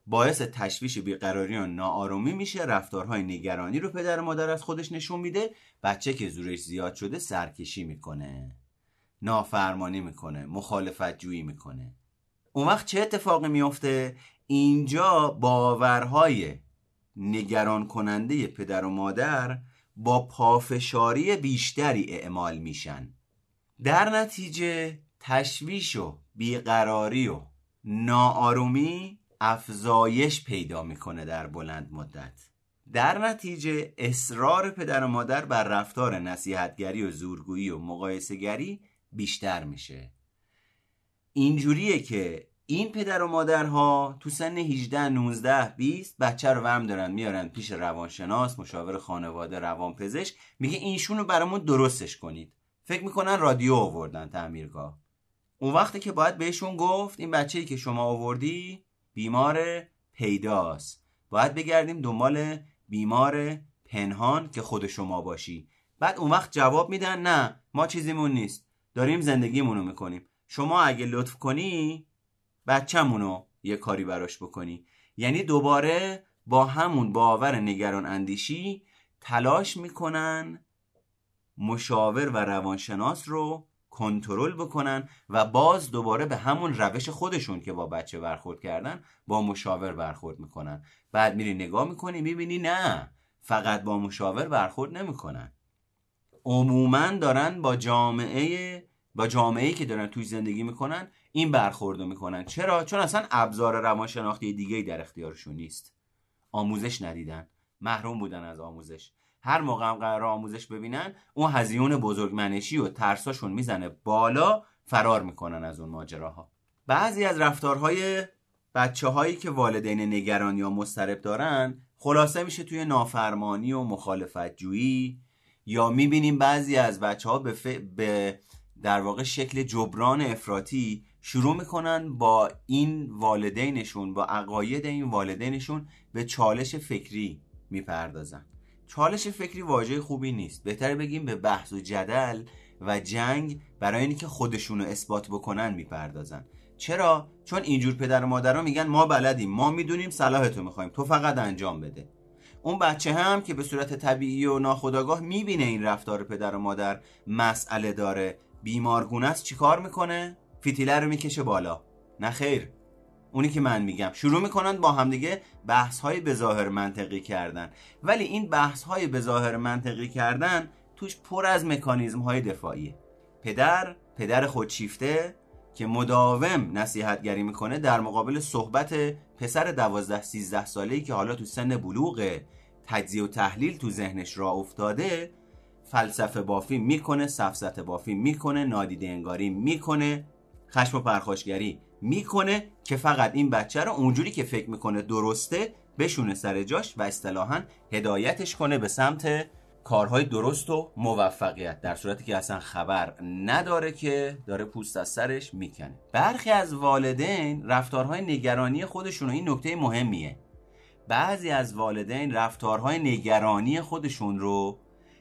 باعث تشویش بیقراری و ناآرومی میشه. رفتارهای نگرانی رو پدر مادر از خودش نشون میده. بچه که زورش زیاد شده سرکشی می‌کنه. نافرمانی می‌کنه مخالفت جویی می‌کنه. اون وقت چه اتفاقی میفته اینجا باورهای نگران کننده پدر و مادر با پافشاری بیشتری اعمال میشن. در نتیجه تشویش و بیقراری و ناآرومی افزایش پیدا می‌کنه در بلند مدت. در نتیجه اصرار پدر و مادر بر رفتار نصیحتگری و زورگویی و مقایسهگری بیشتر میشه. اینجوریه که این پدر و مادرها تو سن 18 19 20 بچه رو ورم دارن میارن پیش روانشناس مشاور خانواده روانپزشک میگه اینشون رو برامون درستش کنید. فکر می‌کنن رادیو آوردن تعمیرگاه. اون وقتی که باید بهشون گفت این بچه ای که شما آوردی بیمار پیداست. باید بگردیم دنبال بیمار پنهان که خود شما باشی. بعد اون وقت جواب میدن نه ما چیزیمون نیست. داریم زندگیمونو می‌کنیم. شما اگه لطف کنی بچه‌مونو یه کاری براش بکنی. یعنی دوباره با همون باور نگران اندیشی تلاش می‌کنن مشاور و روانشناس رو کنترل بکنن و باز دوباره به همون روش خودشون که با بچه برخورد کردن با مشاور برخورد می‌کنن. بعد میری نگاه می‌کنی می‌بینی نه فقط با مشاور برخورد نمی‌کنن. عموما دارن با جامعه با جامعه که دارن توی زندگی می‌کنن این برخوردو می‌کنن. چرا؟ چون اصلا ابزار روانشناختی دیگه در اختیارشون نیست. آموزش ندیدن. محروم بودن از آموزش. هر موقع هم قرار آموزش ببینن اون هزیون بزرگمنشی و ترساشون می‌زنه. بالا فرار می‌کنن از اون ماجراها. بعضی از رفتارهای بچه هایی که والدین نگران یا مسترب دارن خلاصه میشه توی نافرمانی و مخالفت جویی یا می‌بینیم بعضی از بچه ها به, به در واقع شکل جبران افراطی شروع می‌کنن با این والدینشون با عقاید این والدینشون به چالش فکری می‌پردازن. چالش فکری واژه خوبی نیست. بهتر بگیم به بحث و جدل و جنگ برای اینکه خودشونو اثبات بکنن می‌پردازن. چرا؟ چون اینجور پدر و مادرها میگن ما بلدیم ما می‌دونیم صلاح تو می‌خوایم تو فقط انجام بده. اون بچه هم که به صورت طبیعی و ناخودآگاه می‌بینه این رفتار پدر و مادر مسئله داره بیمارگونه است چیکار می‌کنه؟ فیتیله رو می‌کشه بالا. نه خیر. اونی که من میگم. شروع می‌کنن با همدیگه بحث های بظاهر منطقی کردن. ولی این بحث های بظاهر منطقی کردن توش پر از مکانیزم های دفاعیه پدر پدر خودشیفته که مداوم نصیحتگری می‌کنه در مقابل صحبت پسر دوازده سیزده ساله که حالا تو سن بلوغ تجزیه و تحلیل تو ذهنش را افتاده فلسفه بافی می‌کنه سفسطه بافی می‌کنه نادیده انگاری می‌کنه. خشم و پرخاشگری می‌کنه که فقط این بچه رو اونجوری که فکر می‌کنه درسته بشونه سر جاش و اصطلاحا هدایتش کنه به سمت کارهای درست و موفقیت در صورتی که اصلا خبر نداره که داره پوست از سرش می‌کنه. برخی از والدین رفتارهای نگرانی خودشون این نکته مهمیه. بعضی از والدین رفتارهای نگرانی خودشون رو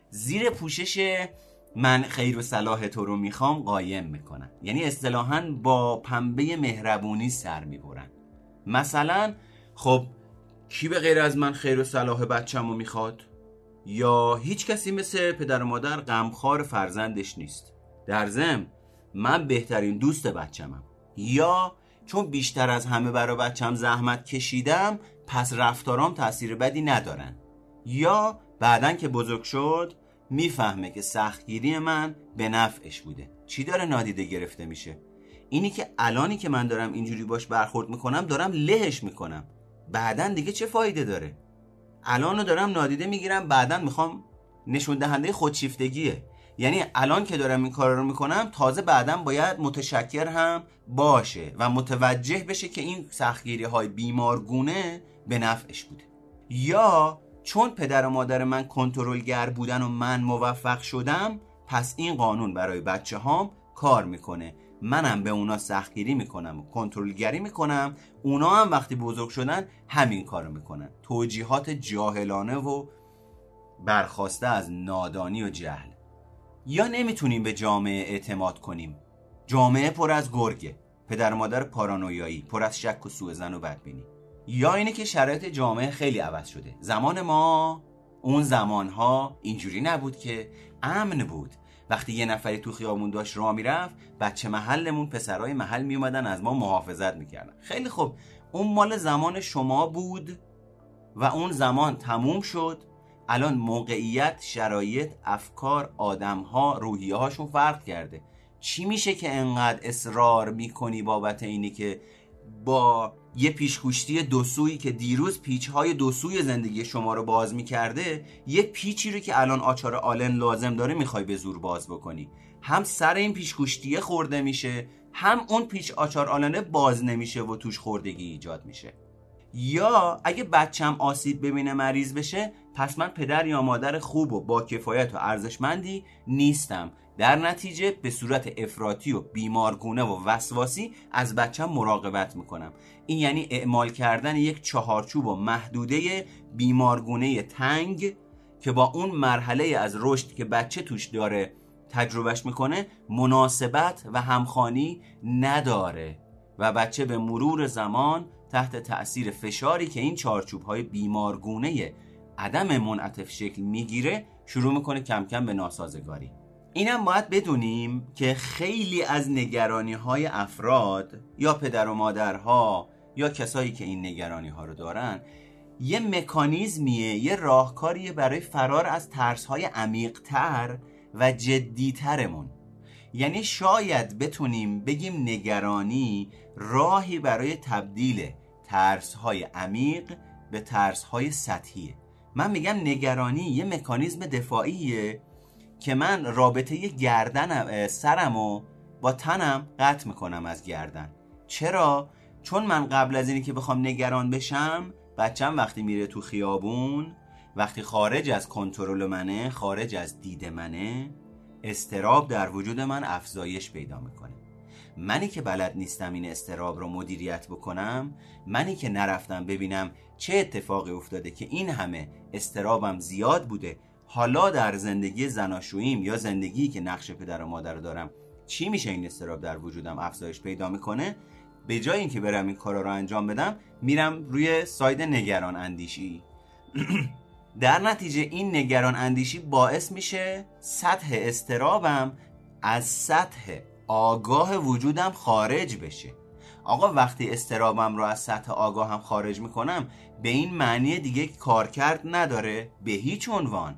زیر پوشش من خیر و صلاح تو رو می‌خوام قایم می‌کنن یعنی اصطلاحا با پنبه مهربونی سر می‌برن. مثلا خب کی به غیر از من خیر و صلاح بچم رو می‌خواد؟ یا هیچ کسی مثل پدر و مادر غمخوار فرزندش نیست. در ضمن من بهترین دوست بچمم یا چون بیشتر از همه برای بچم زحمت کشیدم پس رفتارام تاثیر بدی ندارن. یا بعدا که بزرگ شد می‌فهمه که سختگیری من به نفعش بوده. چی داره نادیده گرفته میشه؟ اینی که الانی که من دارم اینجوری باش برخورد می‌کنم دارم لهش می‌کنم. بعدا دیگه چه فایده داره؟ الان دارم نادیده می‌گیرم بعدا می‌خوام نشون دهنده خودشیفتگیه. یعنی الان که دارم این کار رو می‌کنم تازه بعدا باید متشکر هم باشه و متوجه بشه که این سختگیری های بیمارگونه به نفعش بوده. یا چون پدر و مادر من کنترلگر بودن و من موفق شدم پس این قانون برای بچه هام کار می‌کنه. منم به اونا سختگیری می‌کنم و کنترلگری می‌کنم. اونا هم وقتی بزرگ شدن همین کارو می‌کنن. توجیهات جاهلانه و برخواسته از نادانی و جهل. یا نمی‌تونیم به جامعه اعتماد کنیم. جامعه پر از گرگه. پدر مادر پارانویایی پر از شک و سوء زن و بدبینی. یا اینه که شرایط جامعه خیلی عوض شده. زمان ما اون زمانها اینجوری نبود که امن بود. وقتی یه نفری تو خیابون داشت راه می‌رفت بچه محلمون پسرای محل میومدن از ما محافظت می‌کردن. خیلی خوب. اون مال زمان شما بود و اون زمان تموم شد. الان موقعیت شرایط افکار آدمها روحیه هاشون فرق کرده. چی میشه که انقدر اصرار می‌کنی بابت اینی که با یه پیشگوشتی دو سویی که دیروز پیچ های دو سوی زندگی شما رو باز می‌کرده یه پیچی رو که الان آچار آلن لازم داره می‌خوای به زور باز بکنی. هم سر این پیشگوشتیه خورده میشه هم اون پیچ آچار آلنه باز نمیشه و توش خوردگی ایجاد میشه. یا اگه بچم آسیب ببینه مریض بشه پس من پدر یا مادر خوب و با کفایت و ارزشمندی نیستم. در نتیجه به صورت افراطی و بیمارگونه و وسواسی از بچم مراقبت می‌کنم. این یعنی اعمال کردن یک چهارچوب و محدوده بیمارگونه تنگ که با اون مرحله از رشد که بچه توش داره تجربهش می‌کنه مناسبت و همخانی نداره و بچه به مرور زمان تحت تأثیر فشاری که این چارچوب های بیمارگونه عدم منعطف شکل می‌گیره شروع می‌کنه کم کم به ناسازگاری. اینم باید بدونیم که خیلی از نگرانی های افراد یا پدر و مادرها یا کسایی که این نگرانی ها رو دارن یه مکانیزمیه یه راهکاریه برای فرار از ترس های عمیقتر و جدیترمون. یعنی شاید بتونیم بگیم نگرانی راهی برای تبدیل ترس های عمیق به ترس های سطحیه. من میگم نگرانی یه مکانیزم دفاعیه که من رابطه گردنم سرم و با تنم قطع می‌کنم از گردن چرا؟ چون من قبل از اینی که بخوام نگران بشم بچم وقتی میره تو خیابون وقتی خارج از کنترل منه خارج از دید منه استراب در وجود من افزایش پیدا می‌کنه منی که بلد نیستم این استراب رو مدیریت بکنم منی که نرفتم ببینم چه اتفاقی افتاده که این همه استرابم زیاد بوده حالا در زندگی زناشوییم یا زندگی که نقش پدر و مادر رو دارم چی میشه این استراب در وجودم افزایش پیدا می‌کنه؟ به جای اینکه برم این کارا رو انجام بدم میرم روی ساید نگران اندیشی. [clears throat] در نتیجه این نگران اندیشی باعث میشه سطح استرابم از سطح آگاه وجودم خارج بشه. آقا وقتی استرابم رو از سطح آگاهم خارج می‌کنم به این معنی دیگه کارکرد نداره به هیچ عنوان.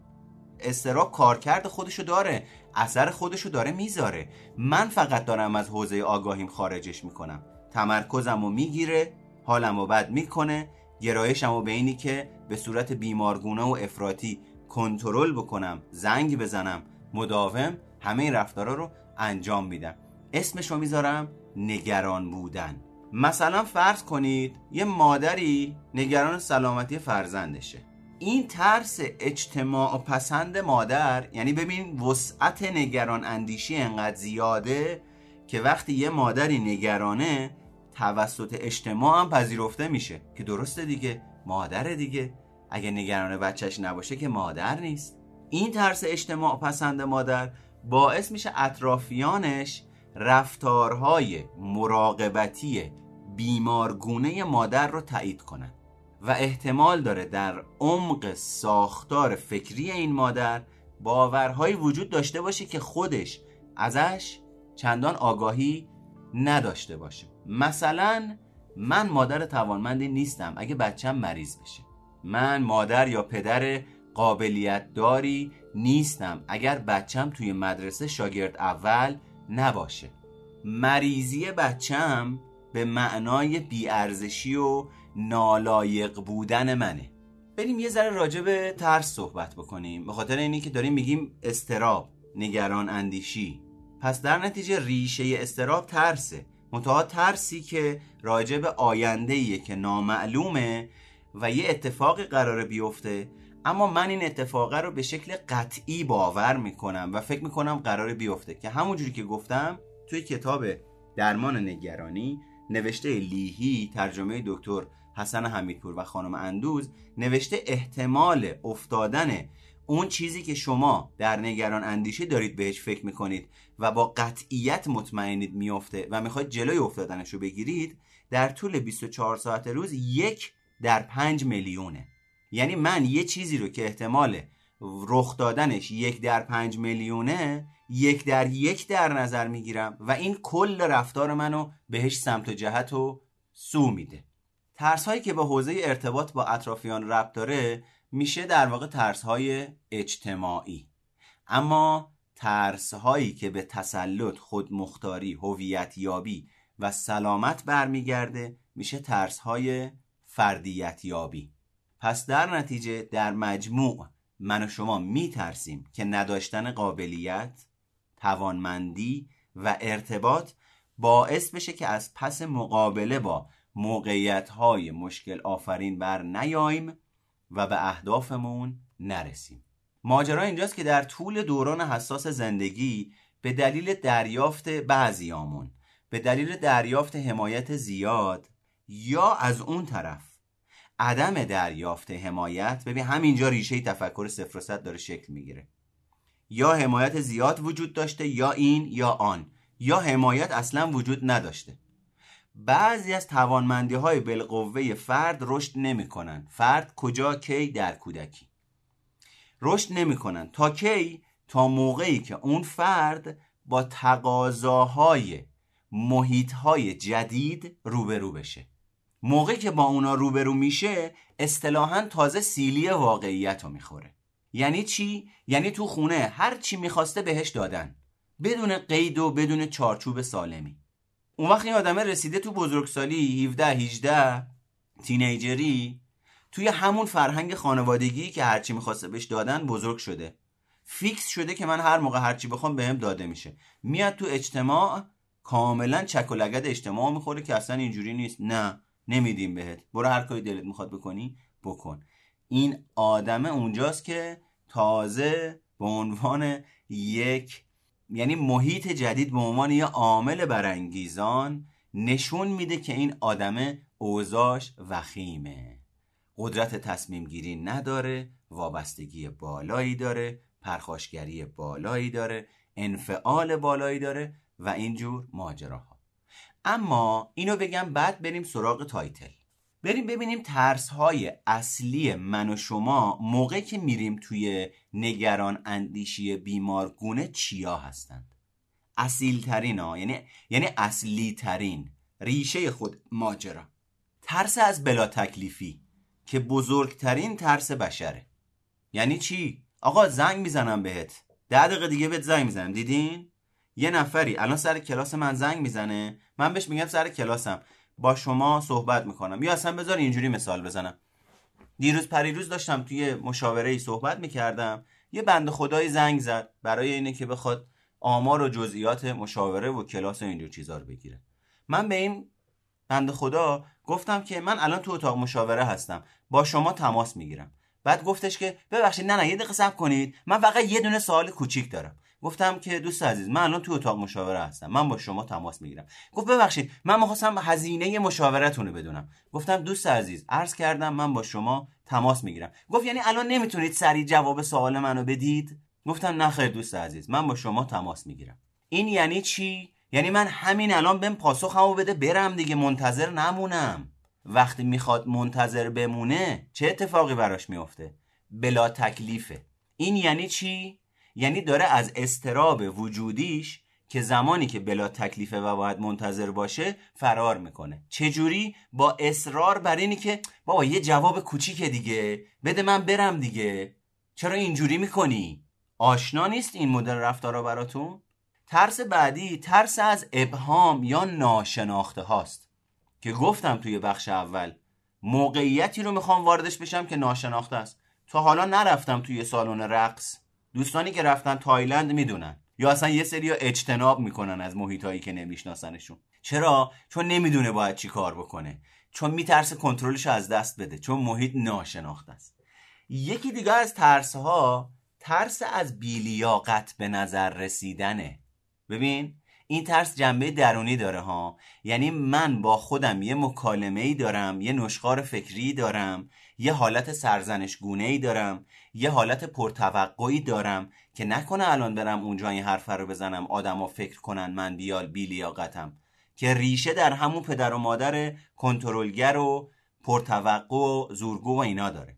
استراب کارکرد خودشو داره اثر خودشو داره می‌ذاره. من فقط دارم از حوزه آگاهیم خارجش می‌کنم. تمرکزم رو می‌گیره حالم رو بد می‌کنه گرایشم رو به اینی که به صورت بیمارگونه و افراطی کنترل بکنم زنگ بزنم مداوم همه این رفتارا رو انجام میدم. اسمش رو می‌ذارم نگران بودن. مثلا فرض کنید یه مادری نگران سلامتی فرزندشه. این ترس اجتماع پسند مادر یعنی ببین وسعت نگران اندیشی انقدر زیاده که وقتی یه مادری نگرانه توسط اجتماع هم پذیرفته میشه. که درسته دیگه مادر دیگه. اگه نگران بچهش نباشه که مادر نیست. این ترس اجتماع پسند مادر باعث میشه اطرافیانش رفتارهای مراقبتی بیمارگونه مادر رو تایید کنن. و احتمال داره در عمق ساختار فکری این مادر باورهایی وجود داشته باشه که خودش ازش چندان آگاهی نداشته باشه. مثلا من مادر توانمندی نیستم اگه بچم مریض بشه. من مادر یا پدر قابلیت داری نیستم اگر بچم توی مدرسه شاگرد اول نباشه. مریضی بچم به معنای بیارزشی و نالایق بودن منه. بریم یه ذره راجع به ترس صحبت بکنیم. به خاطر اینی که داریم میگیم استراب نگران اندیشی. پس در نتیجه ریشه استراب ترسه. منتها ترسی که راجع به آینده که نامعلومه و یه اتفاقی قراره بیفته. اما من این اتفاقه رو به شکل قطعی باور می‌کنم و فکر می‌کنم قراره بیفته. که همونجوری که گفتم توی کتاب درمان نگرانی نوشته لیهی ترجمه دکتر حسن حمیدپور و خانم اندوز نوشته احتمال افتادن اون چیزی که شما در نگران اندیشه دارید بهش فکر می‌کنید و با قطعیت مطمئنید میافته و می‌خواید جلوی افتادنش رو بگیرید در طول 24 ساعت روز یک در پنج میلیونه. یعنی من یه چیزی رو که احتمال رخ دادنش یک در پنج میلیونه یک در یک در نظر می‌گیرم و این کل رفتار منو بهش سمت و جهت و سو میده. ترس هایی که به حوزه ارتباط با اطرافیان ربط داره میشه در واقع ترس های اجتماعی. اما ترس هایی که به تسلط خودمختاری هویت یابی و سلامت برمیگرده میشه ترس های فردیت یابی پس در نتیجه در مجموع من و شما میترسیم که نداشتن قابلیت توانمندی و ارتباط باعث بشه که از پس مقابله با موقعیت های مشکل آفرین بر نیاییم و به اهدافمون نرسیم. ماجرا اینجاست که در طول دوران حساس زندگی به دلیل دریافت بعضیامون به دلیل دریافت حمایت زیاد یا از اون طرف عدم دریافت حمایت ببین همینجا ریشه تفکر صفر و داره شکل می‌گیره. یا حمایت زیاد وجود داشته یا این یا آن یا حمایت اصلا وجود نداشته. بعضی از توانمندی های بالقوه فرد رشد نمی‌کنن فرد کجا کی در کودکی؟ رشد نمی‌کنن تا کی؟ تا موقعی که اون فرد با تقاضاهای محیط های جدید روبرو بشه. موقعی که با اونا روبرو میشه اصطلاحا تازه سیلی واقعیت رو می‌خوره. یعنی چی؟ یعنی تو خونه هر چی می‌خواسته بهش دادن. بدون قید و بدون چارچوب سالمی. اون وقت این آدمه رسیده تو بزرگسالی 17 18 تینیجری توی همون فرهنگ خانوادگی که هرچی می‌خواسته بهش دادن بزرگ شده. فیکس شده که من هر موقع هرچی بخوام بهم داده میشه. میاد تو اجتماع کاملا چک و لگد اجتماع می‌خوره که اصلا اینجوری نیست. نه نمیدیم بهت. برو هر کاری دلت می‌خواد بکنی بکن. این آدمه اونجاست که تازه به عنوان یک یعنی محیط جدید به عنوان یه عامل برانگیزان نشون میده که این آدم اوضاعش وخیمه. قدرت تصمیم گیری نداره وابستگی بالایی داره پرخاشگری بالایی داره انفعال بالایی داره و اینجور ماجراها. اما اینو بگم بعد بریم سراغ title. بریم ببینیم ترس های اصلی من و شما موقعی که میریم توی نگران اندیشی بیمارگونه چیا هستند؟ اصیل ترین ها یعنی یعنی اصلی ترین ریشه خود ماجرا. ترس از بلا تکلیفی که بزرگترین ترس بشره. یعنی چی؟ آقا زنگ می‌زنم بهت. ده دقیقه دیگه بهت زنگ می‌زنم. دیدین؟ یه نفری الان سر کلاس من زنگ می‌زنه. من بهش میگم سر کلاسم. با شما صحبت می‌کنم. یا اصلا بذار اینجوری مثال بزنم. دیروز پریروز داشتم توی مشاوره ای صحبت می‌کردم. یه بند خدای زنگ زد برای اینه که بخواد آمار و جزئیات مشاوره و کلاس و اینجور چیزا رو بگیره. من به این بند خدا گفتم که من الان تو اتاق مشاوره هستم. با شما تماس می‌گیرم. بعد گفتش که ببخشید نه نه یه دقیقه صبر کنید. من فقط یه دونه سوال کوچیک دارم. گفتم که دوست عزیز من الان تو اتاق مشاوره هستم. من با شما تماس می‌گیرم. گفت ببخشید من می‌خواستم هزینه مشاورتون رو بدونم. گفتم دوست عزیز عرض کردم من با شما تماس می‌گیرم. گفت یعنی الان نمی‌تونید سریع جواب سوال منو بدید؟ گفتم نه خیر دوست عزیز من با شما تماس می‌گیرم. این یعنی چی؟ یعنی من همین الان بهم پاسخمو بده برم دیگه منتظر نمونم. وقتی می‌خواد منتظر بمونه چه اتفاقی براش میفته بلا تکلیفه. این یعنی چی؟ یعنی داره از استراب وجودیش که زمانی که بلا تکلیفه و باید منتظر باشه فرار می‌کنه. چجوری؟ با اصرار بر اینی که بابا یه جواب کوچیک دیگه. بده من برم دیگه. چرا اینجوری می‌کنی؟ آشنا نیست این مدل رفتارا براتون؟ ترس بعدی ترس از ابهام یا ناشناخته هاست. که گفتم توی بخش اول موقعیتی رو می‌خوام واردش بشم که ناشناخته است. تا حالا نرفتم توی سالن رقص. دوستانی که رفتن تایلند می‌دونن یا اصلا یه سری اجتناب می‌کنن از محیط که نمیشناسنشون. چرا؟ چون نمی‌دونه باید چی کار بکنه. چون میترسه کنترلش از دست بده. چون محیط ناشناخته است. یکی دیگه از ترس ها ترس از بیلیاقت به نظر رسیدنه. ببین این ترس جنبه درونی داره ها. یعنی من با خودم یه مکالمه ای دارم یه نشخار فکری دارم یه حالت سرزنش گونه ای دارم یه حالت پرتوقعی دارم که نکنه الان برم اونجا این حرف رو بزنم آدما فکر کنن من بیال بیلیاقتم که ریشه در همون پدر و مادر کنترلگر و پرتوقع و زورگو و اینا داره.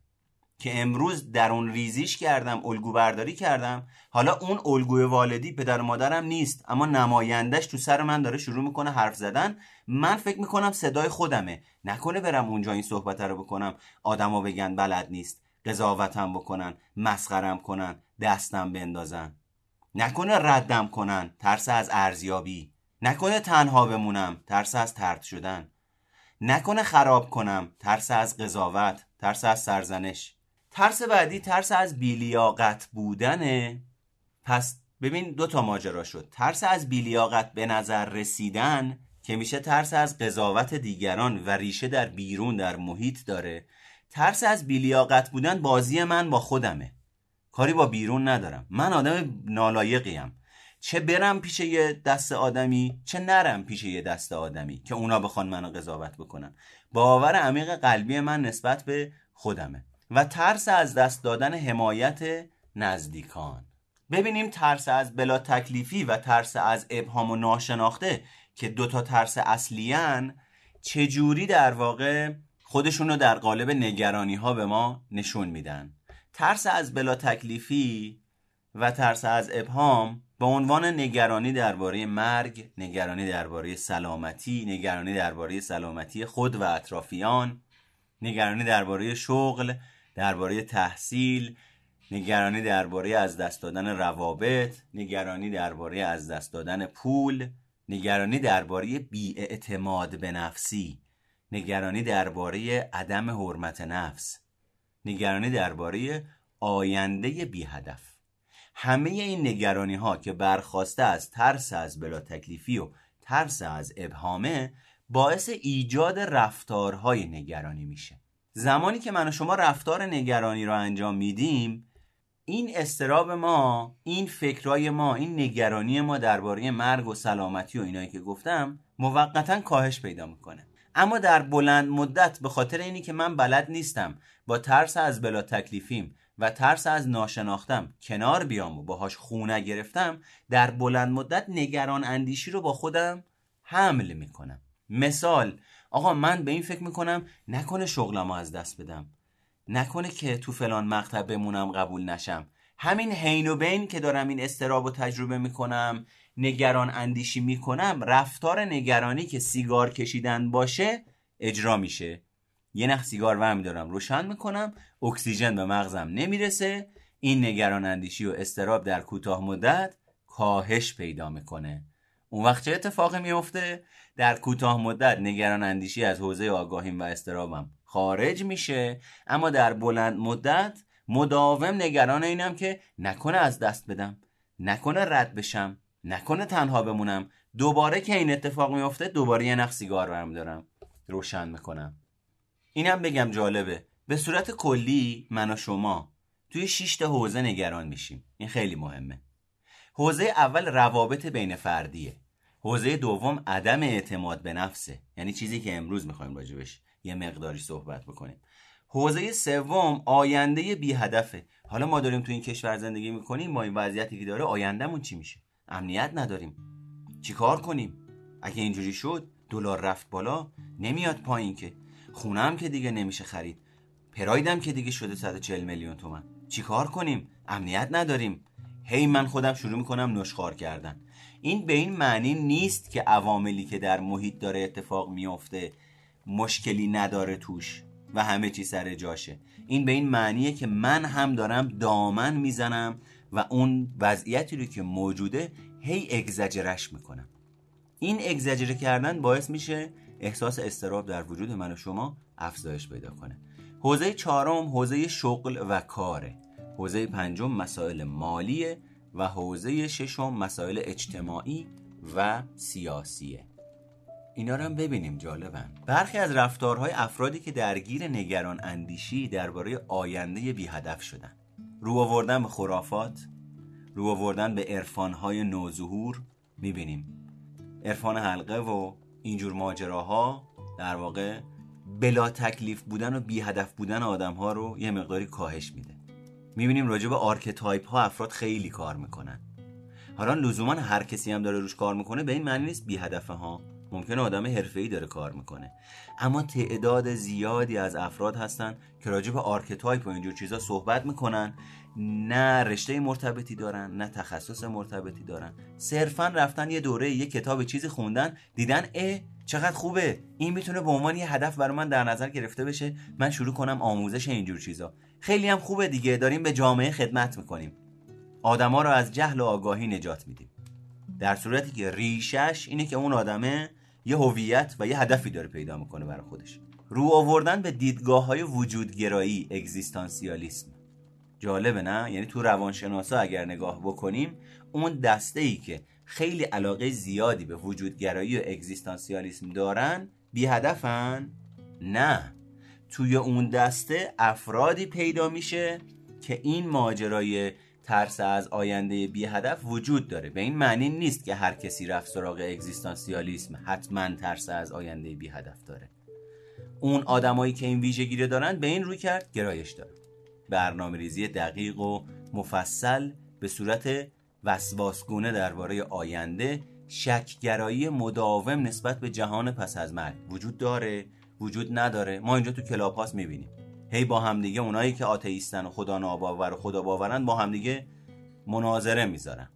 که امروز در اون ریزیش کردم الگو برداری کردم. حالا اون الگوی والدی پدر و مادرم نیست اما نمایندش تو سر من داره شروع می‌کنه حرف زدن. من فکر می‌کنم صدای خودمه. نکنه برم اونجا این صحبت رو بکنم. آدما بگن بلد نیست. قضاوتم بکنن مسخرم کنن دستم بندازن. نکنه ردم کنن ترس از ارزیابی. نکنه تنها بمونم ترس از ترد شدن. نکنه خراب کنم ترس از قضاوت ترس از سرزنش. ترس بعدی ترس از بیلیاقت بودنه. پس ببین دو تا ماجرا شد. ترس از بیلیاقت به نظر رسیدن که میشه ترس از قضاوت دیگران و ریشه در بیرون در محیط داره. ترس از بیلیاقت بودن بازی من با خودمه. کاری با بیرون ندارم. من آدم نالایقیم. چه برم پیش یه دست آدمی چه نرم پیش یه دست آدمی که اونا بخوان منو قضاوت بکنن. باور عمیق قلبی من نسبت به خودمه. و ترس از دست دادن حمایت نزدیکان. ببینیم ترس از بلا تکلیفی و ترس از ابهام و ناشناخته که دوتا ترس اصلیان چجوری در واقع خودشون رو در قالب نگرانی ها به ما نشون میدن. ترس از بلا تکلیفی و ترس از ابهام به عنوان نگرانی درباره مرگ، نگرانی درباره سلامتی، نگرانی درباره سلامتی خود و اطرافیان، نگرانی درباره شغل، درباره تحصیل، نگرانی درباره از دست دادن روابط، نگرانی درباره از دست دادن پول، نگرانی درباره بیاعتماد به نفسی، نگرانی درباره عدم حرمت نفس، نگرانی درباره آینده بی هدف همه این نگرانی ها که برخواسته از ترس از بلا تکلیفی و ترس از ابهامه باعث ایجاد رفتارهای نگرانی میشه. زمانی که من و شما رفتار نگرانی رو انجام میدیم این استراب ما این فکرای ما این نگرانی ما درباره مرگ و سلامتی و اینایی که گفتم موقتا کاهش پیدا می‌کنه. اما در بلند مدت به خاطر اینی که من بلد نیستم. با ترس از بلا تکلیفیم و ترس از ناشناختم. کنار بیام و باهاش خونه گرفتم. در بلند مدت نگران اندیشی رو با خودم حمل می‌کنم. مثال آقا من به این فکر می‌کنم نکنه شغلم از دست بدم. نکنه که تو فلان مقطع بمونم قبول نشم. همین حین و بین که دارم این استراب و تجربه می‌کنم. نگران اندیشی می‌کنم رفتار نگرانی که سیگار کشیدن باشه اجرا میشه. یه نخ سیگار ورم دارم روشن می‌کنم اکسیژن به مغزم نمی‌رسه. این نگران اندیشی و استراب در کوتاه مدت کاهش پیدا می‌کنه. اون وقت چه اتفاقی میفته در کوتاه مدت نگران اندیشی از حوزه آگاهیم و استرابم خارج میشه. اما در بلند مدت مداوم نگران اینم که نکنه از دست بدم نکنه رد بشم. نکنه تنها بمونم. دوباره که این اتفاق میفته دوباره یه نخ سیگار برم دارم. روشن می‌کنم. اینم بگم جالبه. به صورت کلی من و شما توی 6 تا حوزه نگران میشیم. این خیلی مهمه. حوزه اول روابط بین فردیه. حوزه دوم عدم اعتماد به نفسه. یعنی چیزی که امروز می‌خوایم راجبش یه مقداری صحبت بکنیم. حوزه سوم آینده بی هدفه. حالا ما داریم تو این کشور زندگی می‌کنیم با این وضعیتی که داره آیندهمون چی میشه؟ امنیت نداریم. چیکار کنیم؟ اگه اینجوری شد دلار رفت بالا نمیاد پایین که. خونم که دیگه نمیشه خرید. پرایدم که دیگه شده 140 میلیون تومن. چیکار کنیم؟ امنیت نداریم. هی من خودم شروع می‌کنم نشخار کردن. این به این معنی نیست که عواملی که در محیط داره اتفاق میافته مشکلی نداره توش و همه چی سر جاشه. این به این معنیه که من هم دارم دامن می‌زنم و اون وضعیتی رو که موجوده هی اگزجرش می‌کنم این اگزجره کردن باعث میشه احساس استراب در وجود من و شما افزایش پیدا کنه. حوزه چهارم حوزه شغل و کاره. حوزه پنجم مسائل مالیه و حوزه ششم مسائل اجتماعی و سیاسیه. اینا رو هم ببینیم جالبن برخی از رفتارهای افرادی که درگیر نگران اندیشی درباره آینده بی هدف شدن. رو آوردن به خرافات رو آوردن به عرفانهای نوظهور می‌بینیم. عرفان حلقه و اینجور ماجراها در واقع بلا تکلیف بودن و بی هدف بودن آدم ها رو یه مقداری کاهش میده. می‌بینیم راجع به archetype ها افراد خیلی کار می‌کنن. حالا لزوما هر کسی هم داره روش کار می‌کنه به این معنی نیست بی هدفه ها ممکنه آدم ای داره کار می‌کنه. اما تعداد زیادی از افراد هستن که راجع به archetype و اینجور چیزا صحبت می‌کنن. نه رشته مرتبطی دارن نه تخصص مرتبطی دارن. صرفا رفتن یه دوره یه کتاب چیزی خوندن دیدن ا چقدر خوبه. این می‌تونه به عنوان یه هدف برای من در نظر گرفته بشه. من شروع کنم آموزش اینجور چیزا. خیلی هم خوبه دیگه. داریم به جامعه خدمت می‌کنیم. آدما رو از جهل و آگاهی نجات میدیم. در صورتی که ریشش اینه که اون آدمه یه هویت و یه هدفی داره پیدا می‌کنه برای خودش. رو آوردن به دیدگاه های وجودگرایی اگزیستانسیالیسم. جالبه نه؟ یعنی تو روانشناسا اگر نگاه بکنیم اون دسته ای که خیلی علاقه زیادی به وجودگرایی و اگزیستانسیالیسم دارن بی هدفن نه. توی اون دسته افرادی پیدا میشه که این ماجرای ترس از آینده بی هدف وجود داره. به این معنی نیست که هر کسی رفت سراغ اگزیستانسیالیسم حتما ترس از آینده بی هدف داره. اون آدمایی که این ویژگی رو دارن به این روی کرد گرایش داره. برنامه ریزی دقیق و مفصل به صورت وسواسگونه درباره آینده شکگرایی مداوم نسبت به جهان پس از مرگ وجود داره وجود نداره. ما اینجا تو کلاب هاست می‌بینیم. هی با همدیگه اونایی که آتئیستن و خدا ناباور و خدا باورن با همدیگه مناظره می‌ذارن.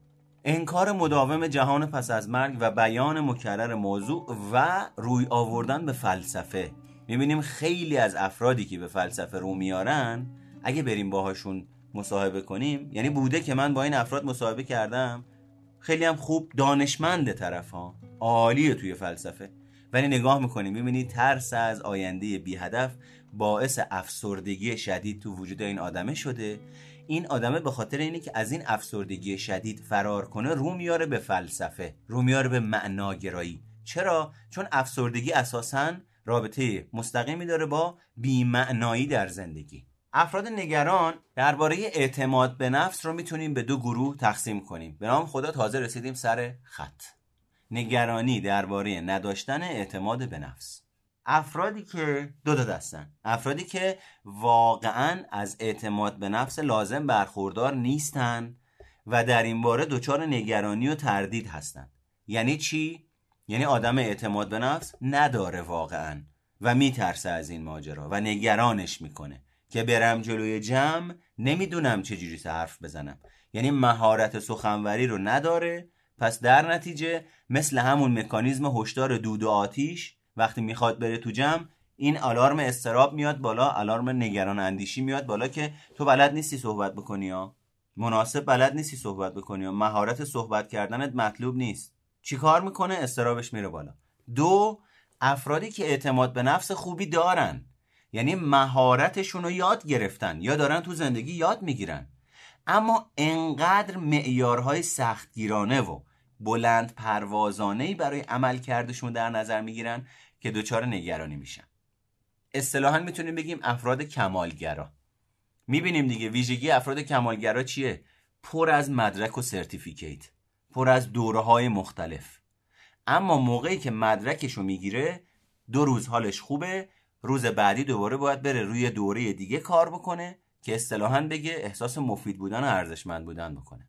انکار مداوم جهان پس از مرگ و بیان مکرر موضوع و روی آوردن به فلسفه. می‌بینیم خیلی از افرادی که به فلسفه رو میارن اگه بریم باهاشون مصاحبه کنیم یعنی بوده که من با این افراد مصاحبه کردم خیلی هم خوب دانشمند طرف ها عالیه توی فلسفه. ولی نگاه می‌کنیم می‌بینی ترس از آینده بی هدف باعث افسردگی شدید تو وجود این آدمه شده. این آدمه به خاطر اینه که از این افسردگی شدید فرار کنه رو میاره به فلسفه رو میاره به معناگرایی. چرا؟ چون افسردگی اساسا رابطه مستقیمی داره با بیمعنایی در زندگی. افراد نگران درباره اعتماد به نفس رو می‌تونیم به دو گروه تقسیم کنیم. به نام خدا تازه رسیدیم سر خط. نگرانی درباره نداشتن اعتماد به نفس. افرادی که دو تا دستن. افرادی که واقعا از اعتماد به نفس لازم برخوردار نیستن و در این باره دچار نگرانی و تردید هستند. یعنی چی؟ یعنی آدم اعتماد به نفس نداره واقعا و میترسه از این ماجرا و نگرانش می‌کنه که برم جلوی جمع نمی‌دونم چجوری حرف بزنم. یعنی مهارت سخنوری رو نداره پس در نتیجه مثل همون مکانیزم هشدار دود و آتیش وقتی می‌خواد بره تو جمع این آلارم استراب میاد بالا آلارم نگران اندیشی میاد بالا که تو بلد نیستی صحبت بکنی ها. مناسب بلد نیستی صحبت بکنی ها. مهارت صحبت کردنت مطلوب نیست. چیکار می‌کنه؟ استرابش میره بالا. دو افرادی که اعتماد به نفس خوبی دارن. یعنی مهارتشون رو یاد گرفتن یا دارن تو زندگی یاد می‌گیرن. اما انقدر معیارهای سختگیرانه و بلند پروازانه برای عمل کردشون در نظر می‌گیرن که دچار نگرانی میشن. اصطلاحا می‌تونیم بگیم افراد کمالگرا. می‌بینیم دیگه ویژگی افراد کمالگرا چیه؟ پر از مدرک و سرتیفیکیت پر از دوره های مختلف. اما موقعی که مدرکشو می‌گیره دو روز حالش خوبه روز بعدی دوباره باید بره روی دوره دیگه کار بکنه که اصطلاحا بگه احساس مفید بودن و ارزشمند بودن بکنه.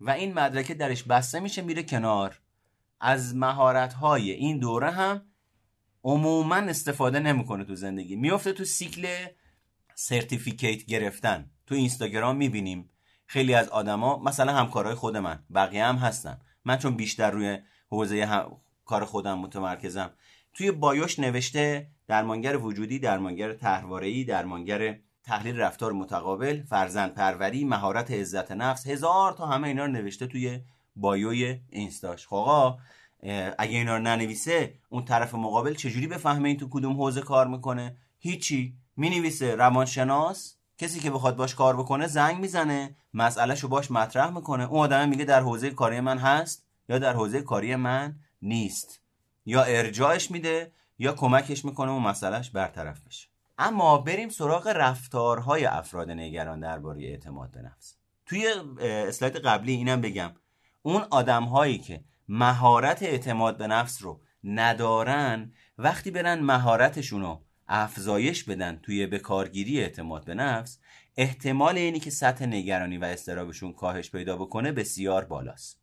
و این مدرکه درش بسته میشه میره کنار. از مهارت های این دوره هم عموما استفاده نمی‌کنه تو زندگی. میفته تو سیکل certificate گرفتن. تو اینستاگرام می‌بینیم خیلی از آدما مثلا همکارای خود من بقیه هم هستن. من چون بیشتر روی حوزه کار خودم متمرکزم. توی bio ش نوشته درمانگر وجودی درمانگر طرحواره‌ای درمانگر تحلیل رفتار متقابل فرزند پروری مهارت عزت نفس هزار تا همه اینا رو نوشته توی bio ی اینستاش. خب اگه اینا رو ننویسه اون طرف مقابل چجوری بفهمه این تو کدوم حوزه کار می‌کنه؟ هیچی. می‌نویسه روانشناس کسی که بخواد باش کار بکنه زنگ می‌زنه مسئلهشو باش مطرح می‌کنه. اون آدم میگه در حوزه کاری من هست یا در حوزه کاری من نیست. یا ارجاعش میده یا کمکش می‌کنه و مسئلهش برطرف بشه. اما بریم سراغ رفتارهای افراد نگران درباره اعتماد به نفس. توی اسلاید قبلی اینم بگم. اون آدم هایی که مهارت اعتماد به نفس رو ندارن وقتی برن مهارتشون رو افزایش بدن توی بکارگیری اعتماد به نفس احتمال اینی که سطح نگرانی و استرابشون کاهش پیدا بکنه بسیار بالاست.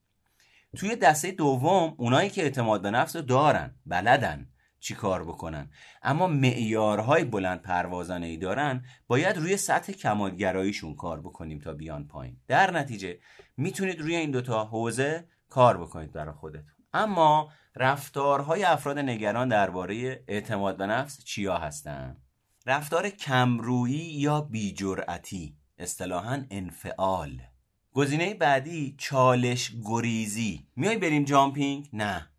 توی دسته دوم اونایی که اعتماد به نفس رو دارن بلدن چی کار بکنن. اما معیارهای بلند پروازانه ای دارن باید روی سطح کمالگراییشون کار بکنیم تا بیان پایین. در نتیجه می‌تونید روی این دوتا حوزه کار بکنید برای خودتون. اما رفتارهای افراد نگران درباره اعتماد به نفس چیا هستن؟ رفتار کمرویی یا بیجرعتی اصطلاحا انفعال. گزینه بعدی چالش گریزی. میای بریم جامپینگ؟ نه.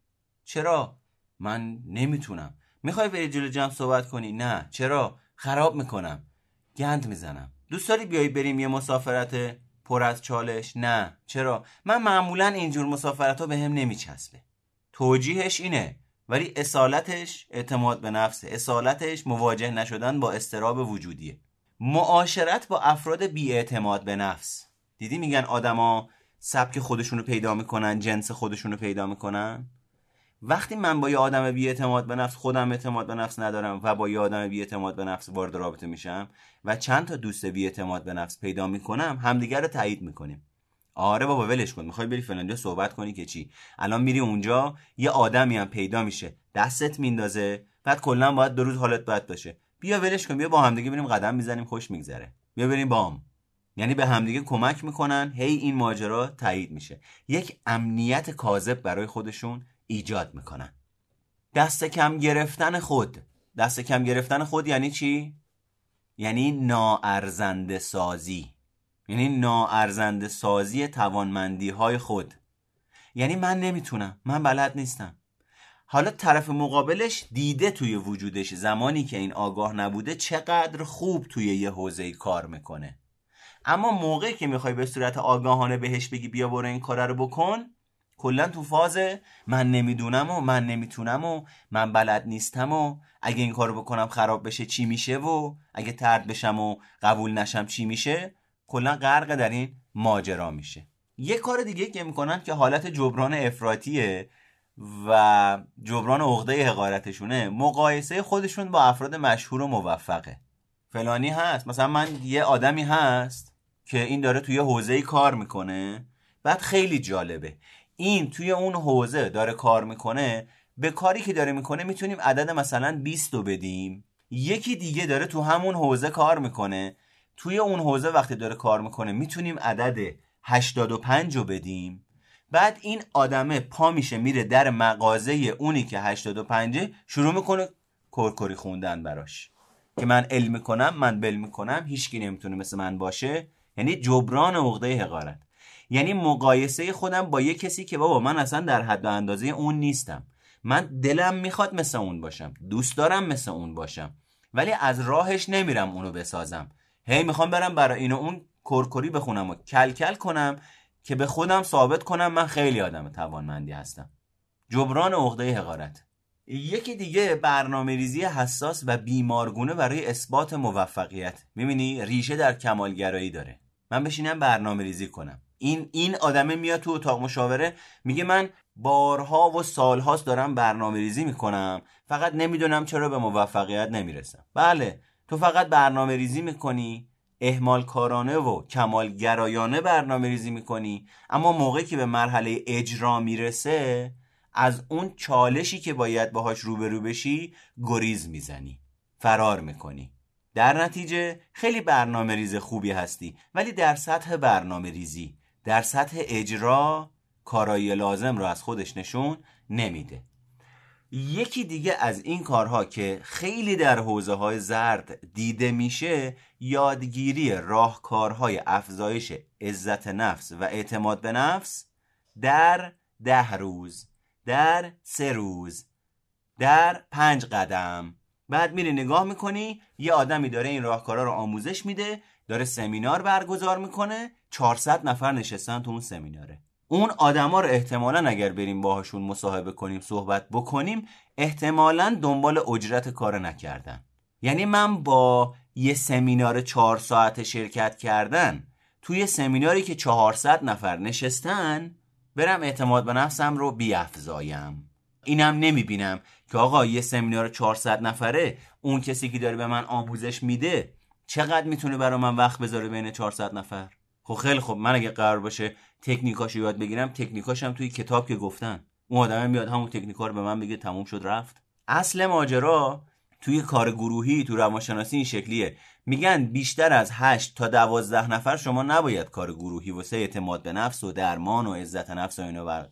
چرا؟ من نمی‌تونم. می‌خوای بری جلو جمع صحبت کنی؟ نه. چرا؟ خراب می‌کنم. گند می‌زنم. دوست داری بیای بریم یه مسافرت پر از چالش؟ نه. چرا؟ من معمولا اینجور مسافرت ها به هم نمیچسبه. توجیهش اینه. ولی اصالتش اعتماد به نفسه. اصالتش مواجه نشدن با استراب وجودیه. معاشرت با افراد بیاعتماد به نفس. دیدی میگن آدما سبک خودشونو پیدا می‌کنن جنس خودشونو پیدا می‌کنن؟ وقتی من با یه آدم بی اعتماد به نفس خودم اعتماد به نفس ندارم و با یه آدم بی اعتماد به نفس وارد رابطه میشم و چند تا دوست بی اعتماد به نفس پیدا می‌کنم همدیگر رو تایید می‌کنیم. آره بابا ولش کن. می‌خوای بری فلانجا صحبت کنی که چی؟ الان میری اونجا یه آدمی هم پیدا میشه. دستت میندازه. بعد کلا باید دو روز حالت بد باشه. بیا ولش کن. بیا با همدیگه بریم قدم می‌زنیم خوش میگذره. بیا بریم بام. یعنی به همدیگه کمک می‌کنن. هی این ماجرا تایید میشه. یک امنیت کاذب برای خودشون. ایجاد می‌کنن. دست کم گرفتن خود. دست کم گرفتن خود یعنی چی؟ یعنی ناارزنده سازی. یعنی ناارزنده سازی توانمندی های خود. یعنی من نمی‌تونم. من بلد نیستم. حالا طرف مقابلش دیده توی وجودش زمانی که این آگاه نبوده چقدر خوب توی یه حوزه کار می‌کنه. اما موقعی که می‌خوای به صورت آگاهانه بهش بگی بیا برو این کار رو بکن کلا تو فاز من نمی‌دونم و من نمی‌تونم و من بلد نیستم و اگه این کارو بکنم خراب بشه چی میشه و اگه ترد بشم و قبول نشم چی میشه؟ کلا غرق در این ماجرا میشه. یه کار دیگه که می‌کنن که حالت جبران افراتیه و جبران عقده حقارتشونه مقایسه خودشون با افراد مشهور و موفقه. فلانی هست مثلا من یه آدمی هست که این داره توی حوزه کار می‌کنه بعد خیلی جالبه. این توی اون حوزه داره کار می‌کنه به کاری که داره می‌کنه می‌تونیم عدد مثلا 20 رو بدیم. یکی دیگه داره تو همون حوزه کار می‌کنه. توی اون حوزه وقتی داره کار می‌کنه می‌تونیم عدد 85 رو بدیم. بعد این آدمه پا میشه میره در مغازه اونی که 85 شروع می‌کنه کرکری خوندن براش. که من علم می‌کنم من بل می‌کنم هیچکی نمی‌تونه مثل من باشه. یعنی جبران عقده حقارت. یعنی مقایسه خودم با یه کسی که بابا من اصلا در حد و اندازه اون نیستم. من دلم می‌خواد مثل اون باشم. دوست دارم مثل اون باشم. ولی از راهش نمیرم اونو بسازم. هی می‌خوام برم برای اینو اون کرکری بخونم و کل کل کنم که به خودم ثابت کنم من خیلی آدم توانمندی هستم. جبران عقده حقارت. یکی دیگه برنامه ریزی حساس و بیمارگونه برای اثبات موفقیت. می‌بینی ریشه در کمالگرایی داره. من بشینم برنامه ریزی کنم. این این آدمه میاد تو اتاق مشاوره میگه من بارها و سالهاست دارم برنامه ریزی می‌کنم. فقط نمی‌دونم چرا به موفقیت نمی‌رسم. بله تو فقط برنامه ریزی می‌کنی اهمال کارانه و کمالگرایانه برنامه ریزی می‌کنی. اما موقعی که به مرحله اجرا می‌رسه از اون چالشی که باید باهاش روبرو بشی گریز می‌زنی فرار می‌کنی. در نتیجه خیلی برنامه ریز خوبی هستی ولی در سطح برنامه ریزی در سطح اجرا کارایی لازم رو از خودش نشون نمیده. یکی دیگه از این کارها که خیلی در حوزه های زرد دیده میشه یادگیری راهکارهای افزایش عزت نفس و اعتماد به نفس در ده روز در سه روز در پنج قدم. بعد میری نگاه می‌کنی یه آدمی داره این راهکارا رو آموزش میده داره سمینار برگزار می‌کنه 400 نفر نشستن تو اون سمیناره. اون آدما رو احتمالا اگر بریم باهاشون مصاحبه کنیم صحبت بکنیم احتمالا دنبال اجرت کار نکردن. یعنی من با یه سمینار چهار ساعت شرکت کردن توی سمیناری که 400 نفر نشستن برم اعتماد به نفسم رو بیافزایم. اینم نمی‌بینم که آقا یه سمینار 400 نفره اون کسی که داره به من آموزش میده چقدر می‌تونه برای من وقت بذاره بین 400 نفر؟ خب خیلی خب من اگه قرار باشه تکنیکاشو یاد بگیرم تکنیکاشم توی کتاب که گفتن. اون آدم میاد همون تکنیکا رو به من بگه تموم شد رفت. اصل ماجرا توی کار گروهی تو روانشناسی این شکلیه. میگن بیشتر از 8 تا 12 نفر شما نباید کار گروهی واسه اعتماد به نفس و درمان و عزت نفس و اینو بر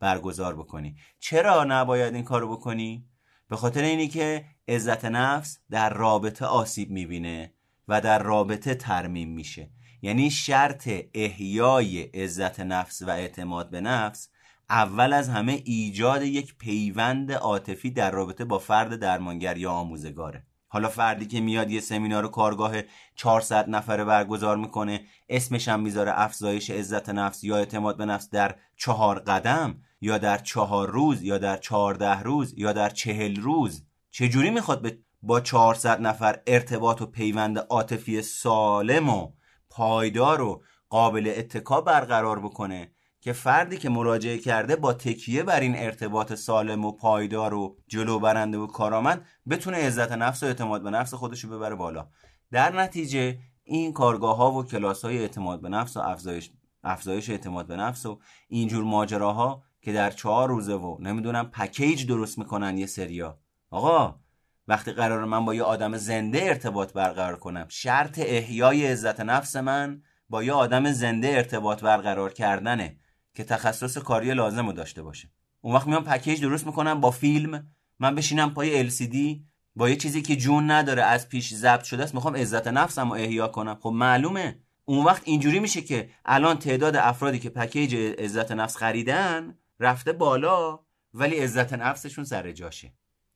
برگزار بکنی. چرا نباید این کارو بکنی؟ به خاطر اینی که عزت نفس در رابطه آسیب می‌بینه و در رابطه ترمیم میشه. یعنی شرط احیای عزت نفس و اعتماد به نفس اول از همه ایجاد یک پیوند عاطفی در رابطه با فرد درمانگر یا آموزگاره. حالا فردی که میاد یه سمینار کارگاه 400 نفره برگزار می‌کنه اسمش هم می‌ذاره افزایش عزت نفس یا اعتماد به نفس در چهار قدم یا در چهار روز یا در چهارده روز یا در چهل روز. چجوری می‌خواد با 400 نفر ارتباط و پیوند عاطفی سالم و پایدار و قابل اتکا برقرار بکنه که فردی که مراجعه کرده با تکیه بر این ارتباط سالم و پایدار و جلو برنده و کارآمد بتونه عزت نفس و اعتماد به نفس خودش رو ببره بالا. در نتیجه این کارگاه ها و کلاس های اعتماد به نفس و افزایش افزایش اعتماد به نفس و اینجور ماجراها که در چهار روزه و نمی‌دونم پکیج درست می‌کنن یه سریا آقا وقتی قرار من با یه آدم زنده ارتباط برقرار کنم. شرط احیای عزت نفس من با یه آدم زنده ارتباط برقرار کردنه که تخصص کاری لازم رو داشته باشه. اون وقت میام پکیج درست می‌کنم با فیلم من بشینم پای LCD با یه چیزی که جون نداره از پیش ضبط شده است می‌خوام عزت نفسم رو احیا کنم. خب معلومه اون وقت اینجوری میشه که الان تعداد افرادی که پکیج عزت نفس خریدن رفته بالا ولی عزت نفسشون سر جاشه.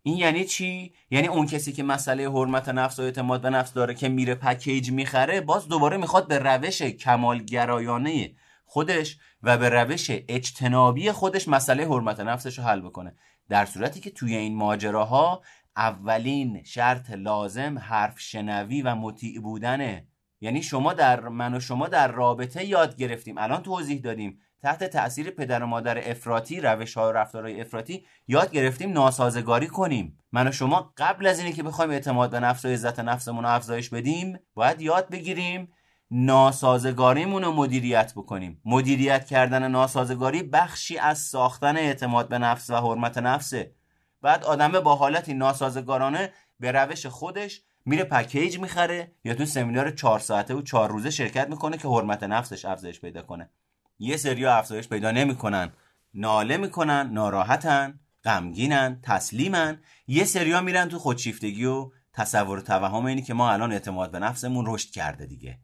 این یعنی چی؟ یعنی اون کسی که مسئله حرمت نفس و اعتماد به نفس داره که میره پکیج می‌خره باز دوباره می‌خواد به روش کمالگرایانه خودش و به روش اجتنابی خودش مسئله حرمت نفسش رو حل بکنه. در صورتی که توی این ماجراها اولین شرط لازم حرف شنوی و مطیع بودنه. یعنی شما در من و شما در رابطه یاد گرفتیم. الان توضیح دادیم. تحت تاثیر پدر و مادر افراطی روش ها و رفتارهای افراطی یاد گرفتیم ناسازگاری کنیم. من و شما قبل از اینی که بخوایم اعتماد به نفس و عزت نفسمون رو افزایش بدیم باید یاد بگیریم ناسازگاریمون رو مدیریت بکنیم. مدیریت کردن ناسازگاری بخشی از ساختن اعتماد به نفس و حرمت نفسه. بعد آدم با حالتی ناسازگارانه به روش خودش میره پکیج می‌خره یا تو سمینار چهار ساعته و چهار روزه شرکت می‌کنه که حرمت نفسش افزایش پیدا کنه. یه سری افزایش پیدا نمی‌کنن. ناله می‌کنن ناراحتن غمگینن تسلیمن. یه سریا میرن تو خودشیفتگی و تصور و توهم اینی که ما الان اعتماد به نفسمون رشد کرده دیگه.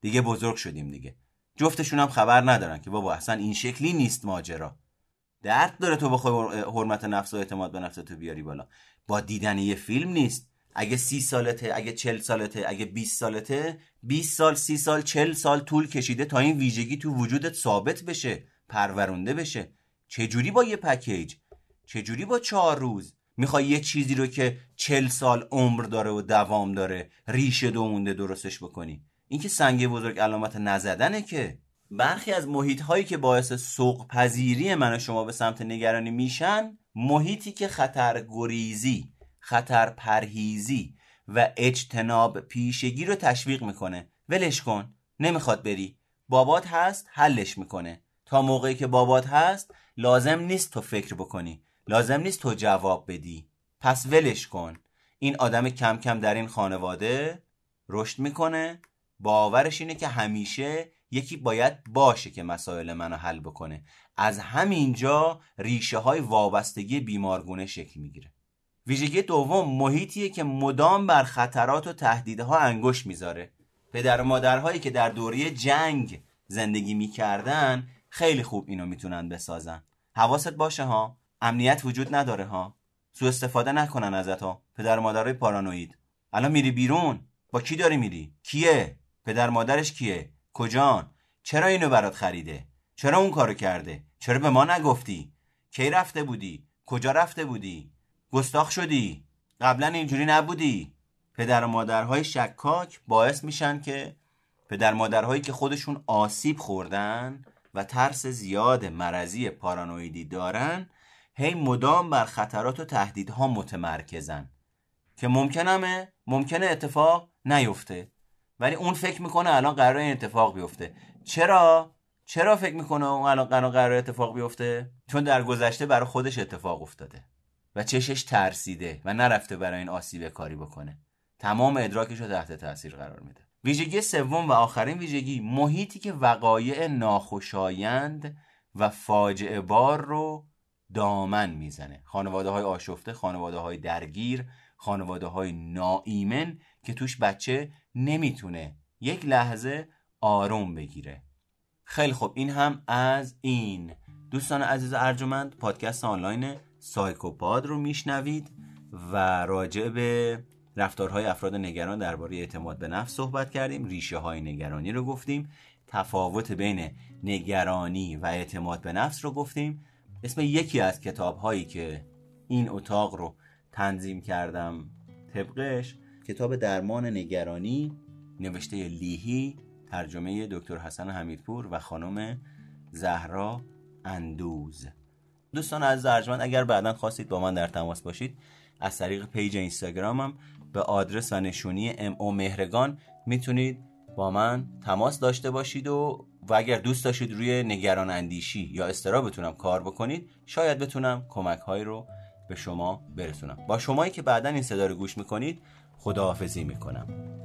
دیگه بزرگ شدیم دیگه. جفتشون هم خبر ندارن که بابا اصلا این شکلی نیست ماجرا. درد داره تو بخوای حرمت نفس و اعتماد به نفس تو بیاری بالا. با دیدن یه فیلم نیست. اگه سی سالته اگه چل سالته اگه 20 سالته 20 سال سی سال چل سال طول کشیده تا این ویژگی تو وجودت ثابت بشه پرورونده بشه. چجوری با یه پکیج؟ چجوری با چهار روز؟ می‌خوای یه چیزی رو که چل سال عمر داره و دوام داره ریشه دومونده درستش بکنی؟ این که سنگ بزرگ علامت نزدنه که. برخی از محیط هایی که باعث سوق پذیری من و شما به سمت نگرانی میشن محیطی که خطر گریزی خطر پرهیزی و اجتناب پیشگی رو تشویق می‌کنه. ولش کن. نمی‌خواد بری. بابات هست حلش می‌کنه. تا موقعی که بابات هست لازم نیست تو فکر بکنی. لازم نیست تو جواب بدی. پس ولش کن. این آدم کم کم در این خانواده رشد می‌کنه. باورش اینه که همیشه یکی باید باشه که مسائل منو حل بکنه. از همینجا ریشه های وابستگی بیمارگونه شکل می‌گیره. ویژگی دوم محیطیه که مدام بر خطرات و تهدیدها انگوش می‌ذاره. پدر و مادرهایی که در دوره جنگ زندگی می‌کردن خیلی خوب اینو می‌تونن بسازن. حواست باشه ها؟ امنیت وجود نداره ها؟ سو استفاده نکنن ازت ها. پدر و مادرهای پارانوید. الان میری بیرون. با کی داری میری؟ کیه؟ پدر مادرش کیه؟ کجان؟ چرا اینو برات خریده؟ چرا اون کارو کرده؟ چرا به ما نگفتی؟ کی رفته بودی؟ کجا رفته بودی؟ گستاخ شدی. قبلا اینجوری نبودی. پدر و مادرهای شکاک باعث میشن که پدر مادرهایی که خودشون آسیب خوردن و ترس زیاد مرضی پارانویدی دارن هی مدام بر خطرات و تهدیدها متمرکزن. که ممکنمه ممکنه اتفاق نیفته. ولی اون فکر می‌کنه الان قرار این اتفاق بیفته. چرا؟ چرا فکر می‌کنه اون الان قرار اتفاق بیفته؟ چون در گذشته برای خودش اتفاق افتاده. و چشش ترسیده و نرفته برای این آسیب کاری بکنه. تمام ادراکش رو تحت تاثیر قرار میده. ویژگی سوم و آخرین ویژگی محیطی که وقایع ناخوشایند و فاجعه بار رو دامن می‌زنه. خانواده های آشفته خانواده های درگیر خانواده های ناایمن که توش بچه نمی‌تونه یک لحظه آروم بگیره. خیلی خوب. این هم از این. دوستان عزیز ارجمند پادکست آنلاین سایکوپاد رو میشنوید و راجع به رفتارهای افراد نگران درباره اعتماد به نفس صحبت کردیم ریشه های نگرانی رو گفتیم تفاوت بین نگرانی و اعتماد به نفس رو گفتیم. اسم یکی از کتاب هایی که این اتاق رو تنظیم کردم طبقش کتاب درمان نگرانی نوشته لیهی ترجمه دکتر حسن حمیدپور و خانم زهرا اندوز. دوستان از ارجمند اگر بعدا خواستید با من در تماس باشید از طریق page اینستاگرامم به آدرس و نشونی M O مهرگان می‌تونید با من تماس داشته باشید و و اگر دوست داشتید روی نگران اندیشی یا بتونم کار بکنید شاید بتونم کمک هایی رو به شما برسونم. با شمایی که بعدا این صدا رو گوش می‌کنید خداحافظی می‌کنم.